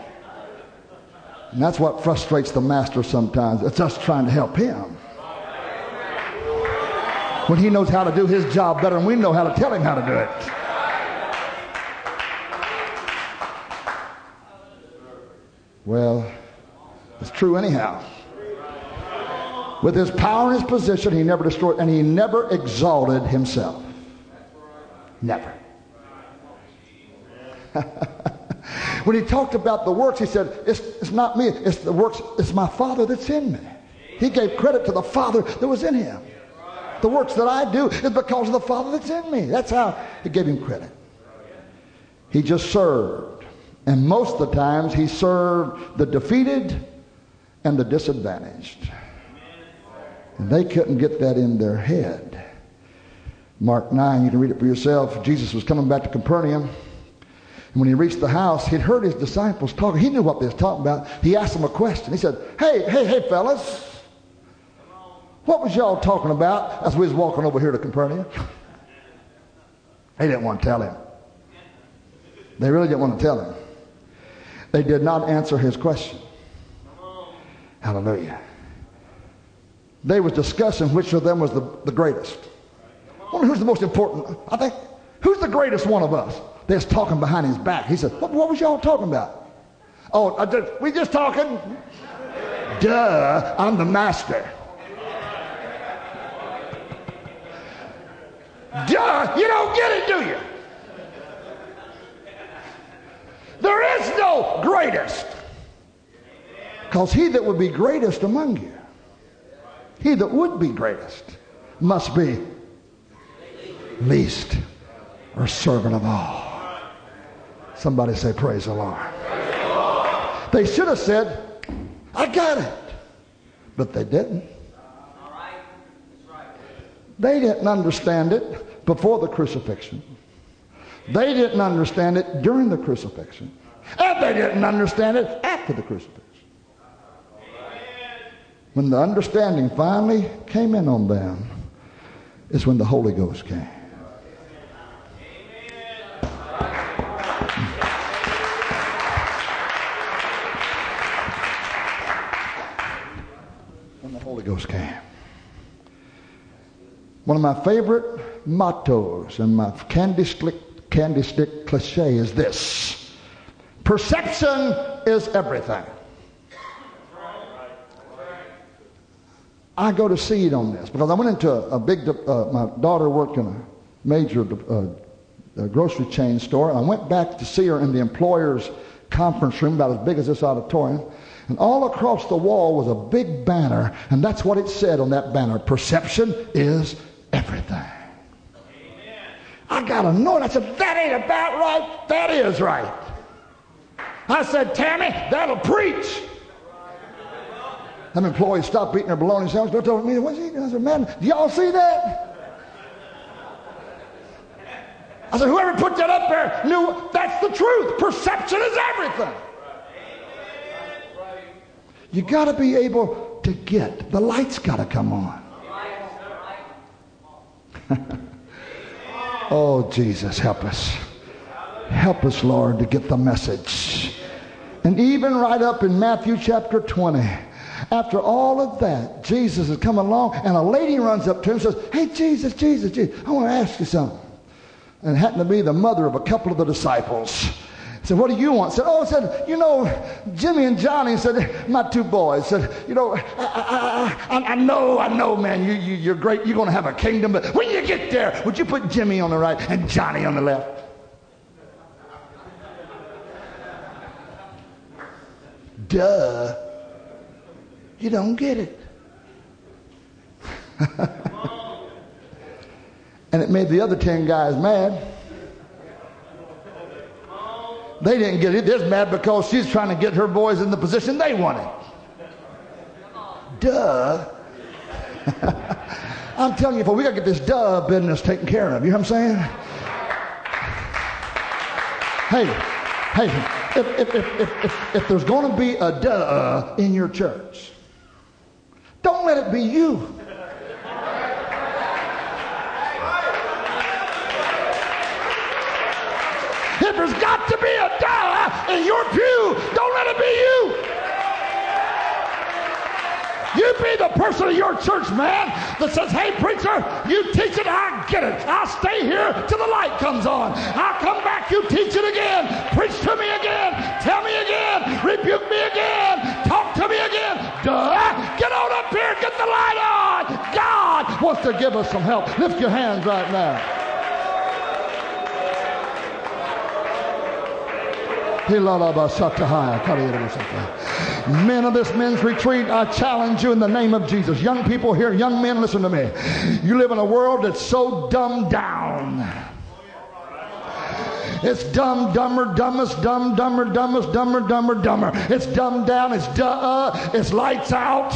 And that's what frustrates the master sometimes. It's us trying to help him when he knows how to do his job better than we know how to tell him how to do it. Well, it's true anyhow. With his power and his position, he never destroyed, and he never exalted himself. Never. when he talked about the works, he said, it's, it's not me, it's the works, it's my Father that's in me. He gave credit to the Father that was in him. The works that I do is because of the Father that's in me. That's how he gave him credit. He just served. And most of the times he served the defeated and the disadvantaged. And they couldn't get that in their head. Mark 9, you can read it for yourself. Jesus was coming back to Capernaum. And when he reached the house, he'd heard his disciples talking. He knew what they was talking about. He asked them a question. He said, Hey, hey, hey, fellas. What was y'all talking about as we was walking over here to Capernaum? They didn't want to tell him. They really didn't want to tell him. They did not answer his question. Hallelujah. They was discussing which of them was the, the greatest. I wonder who's the most important. I think, who's the greatest one of us? They was talking behind his back. He said, what, what was y'all talking about? Oh, just, we just talking. Duh, I'm the master. Duh, you don't get it, do you? There is no greatest. Because he that would be greatest among you, he that would be greatest, must be least or servant of all. Somebody say, Praise the Lord. They should have said, I got it. But they didn't. They didn't understand it before the crucifixion. They didn't understand it during the crucifixion. And they didn't understand it after the crucifixion. When the understanding finally came in on them, is when the Holy Ghost came. When the Holy Ghost came. One of my favorite mottos and my candy stick, candy stick cliche is this Perception is everything. I go to seed on this because I went into a, a big, uh, my daughter worked in a major uh, a grocery chain store, and I went back to see her in the employer's conference room, about as big as this auditorium. And all across the wall was a big banner, and that's what it said on that banner Perception is everything. I got annoyed. I said, That ain't about right. That is right. I said, Tammy, that'll preach. Them employees stopped eating their bologna sandwich. Over at me. What's he doing? I said, Man, do y'all see that? I said, Whoever put that up there knew that's the truth. Perception is everything. You got to be able to get. The lights got to come on. oh, Jesus, help us. Help us, Lord, to get the message. And even right up in Matthew chapter 20, after all of that, Jesus has come along, and a lady runs up to him and says, Hey, Jesus, Jesus, Jesus, I want to ask you something. And it happened to be the mother of a couple of the disciples said, What do you want? Said, Oh, said, you know, Jimmy and Johnny said, My two boys said, You know, I, I, I, I know, I know, man, you, you, you're great. You're going to have a kingdom. But when you get there, would you put Jimmy on the right and Johnny on the left? Duh. You don't get it. and it made the other 10 guys mad. They didn't get it. They're mad because she's trying to get her boys in the position they wanted. Duh. I'm telling you, we got to get this duh business taken care of. You know what I'm saying? Hey, hey, if, if, if, if, there's going to be a duh in your church, don't let it be you. If there's got in your pew, don't let it be you. You be the person of your church, man, that says, hey, preacher, you teach it, I get it. I'll stay here till the light comes on. I'll come back, you teach it again. Preach to me again. Tell me again. Rebuke me again. Talk to me again. Duh. Get on up here. Get the light on. God wants to give us some help. Lift your hands right now. Men of this men's retreat, I challenge you in the name of Jesus. Young people here, young men, listen to me. You live in a world that's so dumbed down. It's dumb, dumber, dumbest, dumb, dumber, dumbest, dumber, dumber, dumber. It's dumbed down. It's duh. Uh, it's lights out.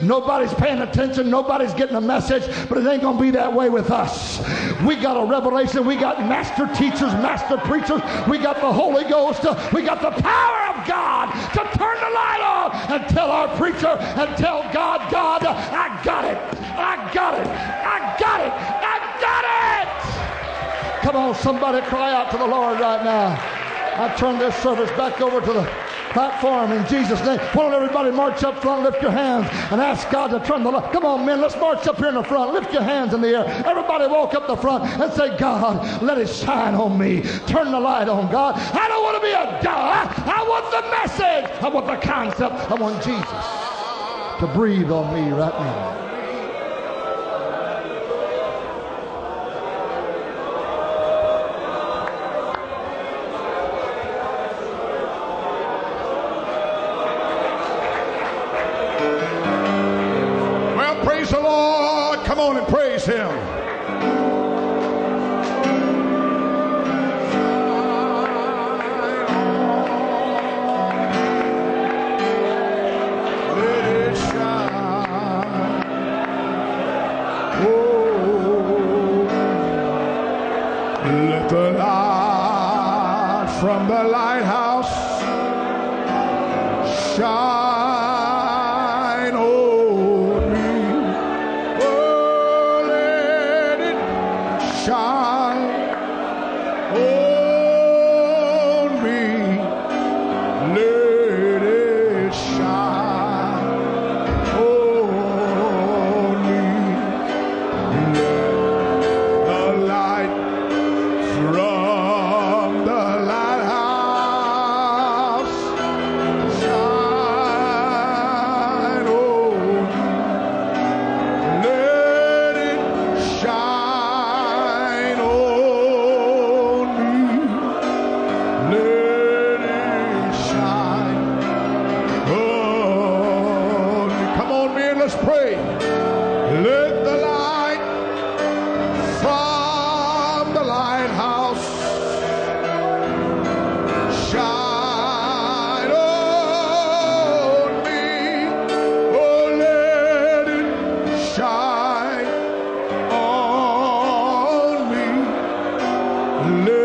Nobody's paying attention. Nobody's getting a message. But it ain't to be that way with us. We got a revelation. We got master teachers, master preachers. We got the Holy Ghost. Uh, we got the power of God to turn the light on and tell our preacher and tell God, God, I got it. I got it. I got it. I got it. Come on, somebody cry out to the Lord right now. I turn this service back over to the platform in Jesus' name. Why don't everybody march up front, lift your hands, and ask God to turn the light. Come on, men, let's march up here in the front. Lift your hands in the air. Everybody walk up the front and say, God, let it shine on me. Turn the light on, God. I don't want to be a duh. I want the message. I want the concept. I want Jesus to breathe on me right now. him. No.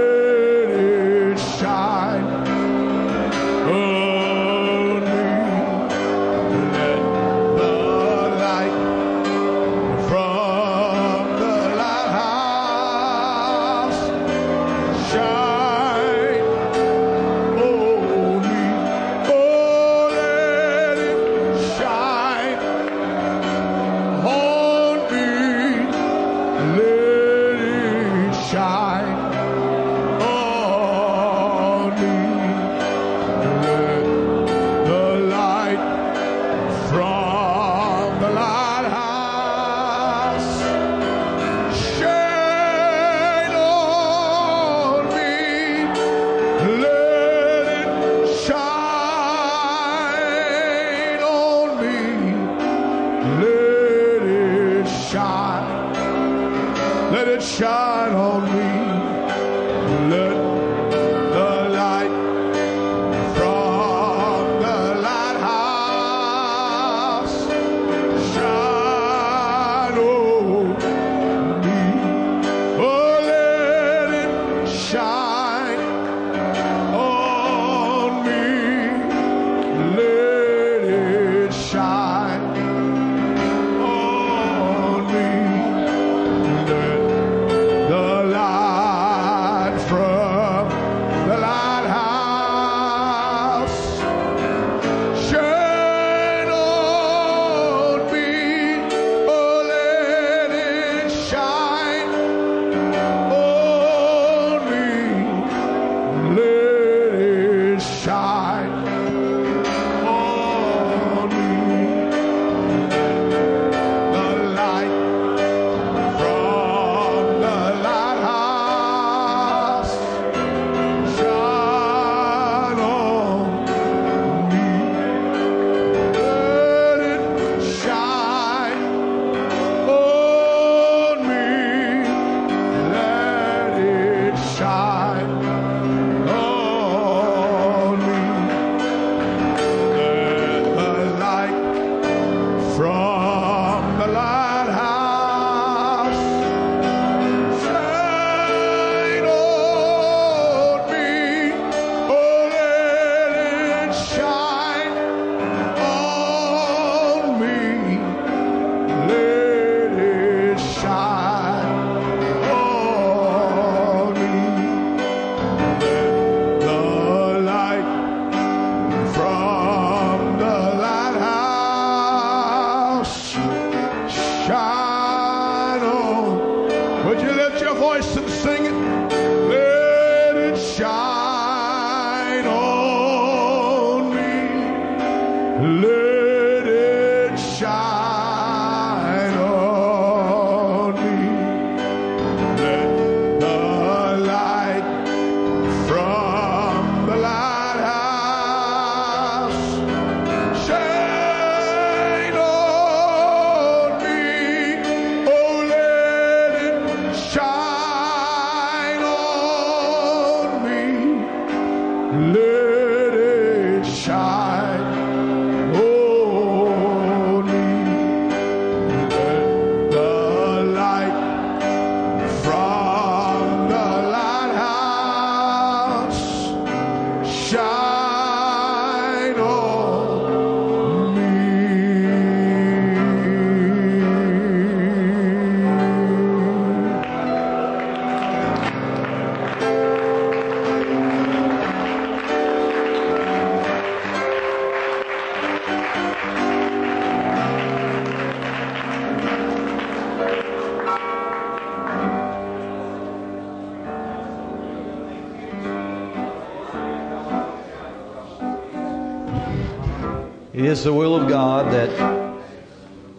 Is the will of God that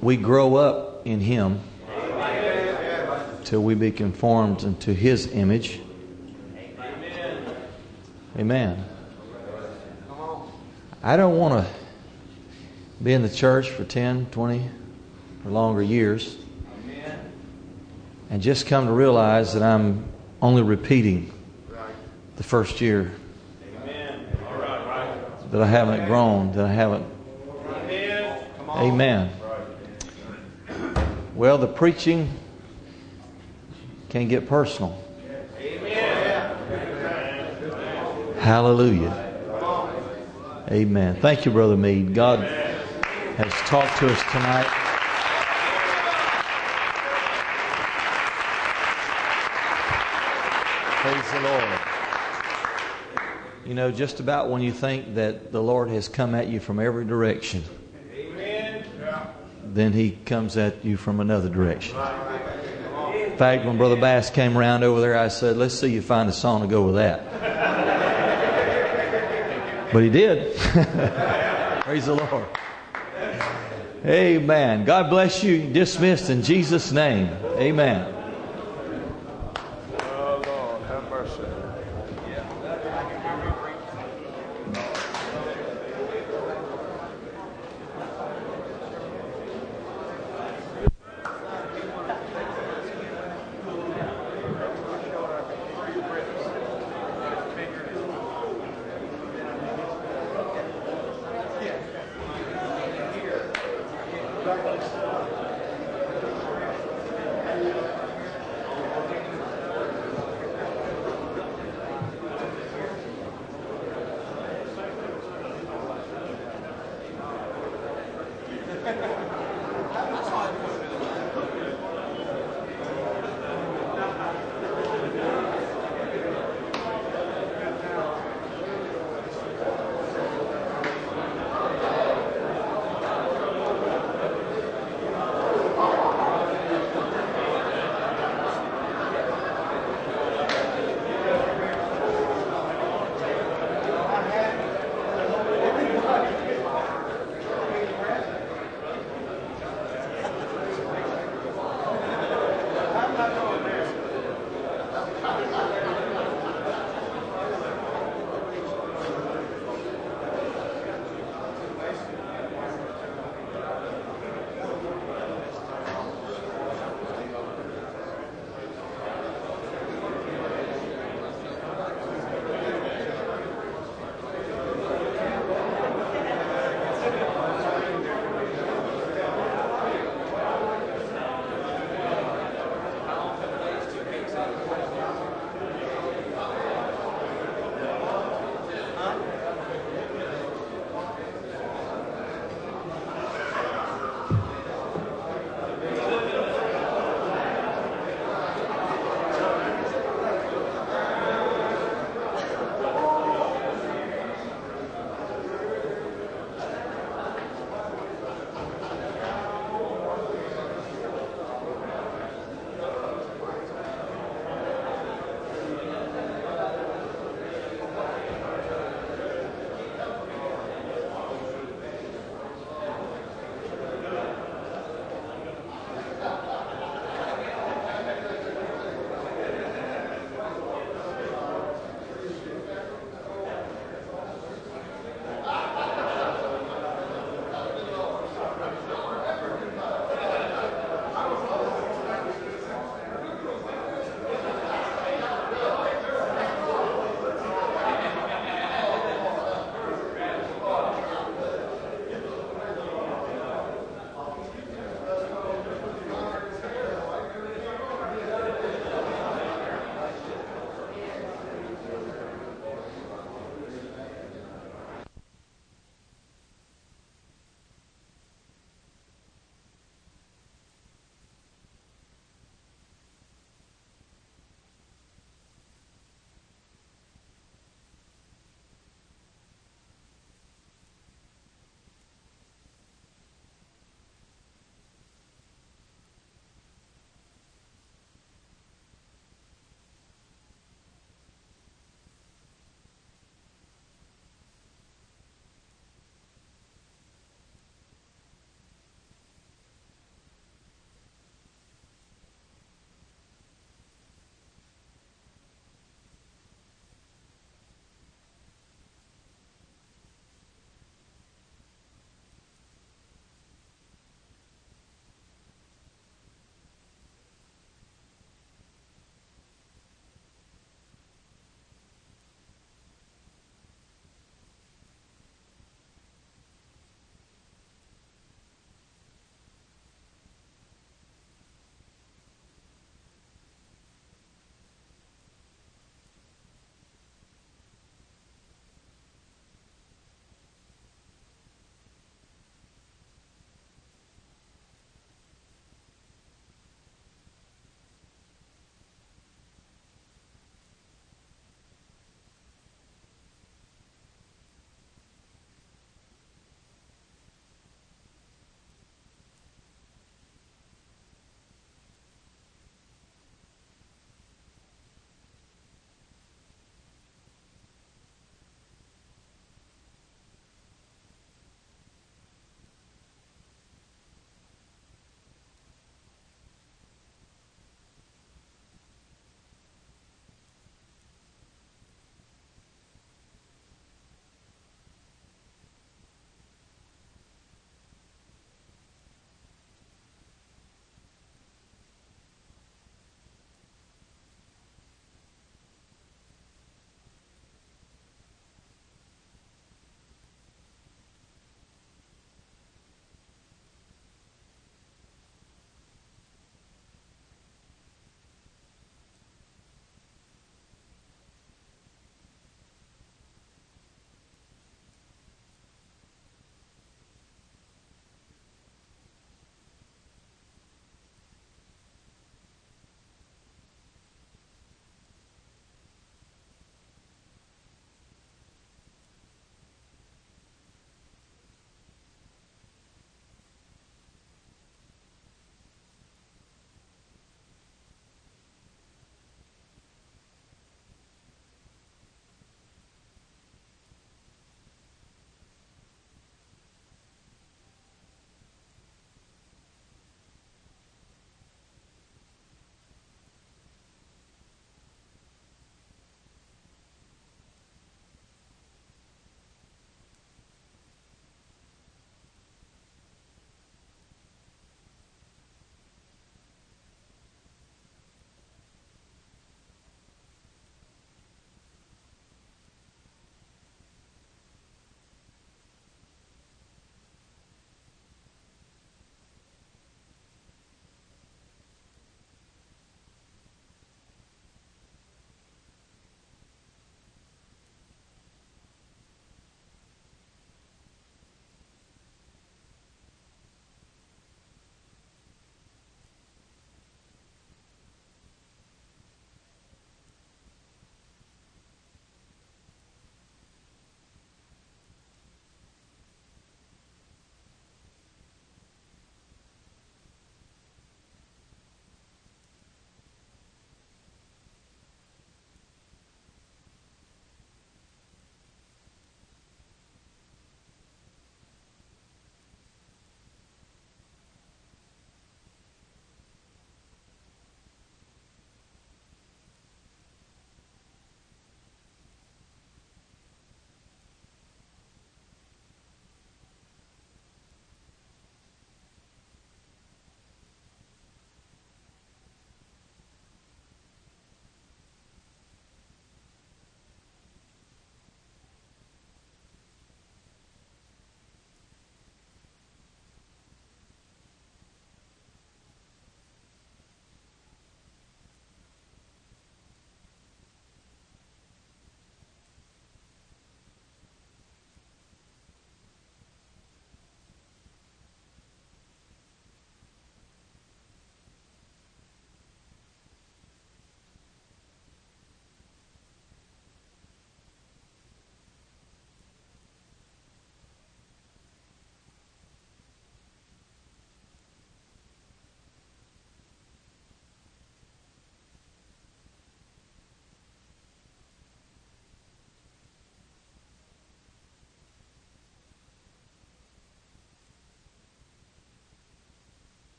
we grow up in Him till we be conformed into His image. Amen. I don't want to be in the church for 10, 20, or longer years and just come to realize that I'm only repeating the first year. That I haven't grown, that I haven't Amen. Well, the preaching can get personal. Hallelujah. Amen. Thank you, Brother Meade. God has talked to us tonight. Praise the Lord. You know, just about when you think that the Lord has come at you from every direction, then He comes at you from another direction. In fact, when Brother Bass came around over there, I said, Let's see you find a song to go with that. But he did. Praise the Lord. Amen. God bless you. Dismissed in Jesus' name. Amen.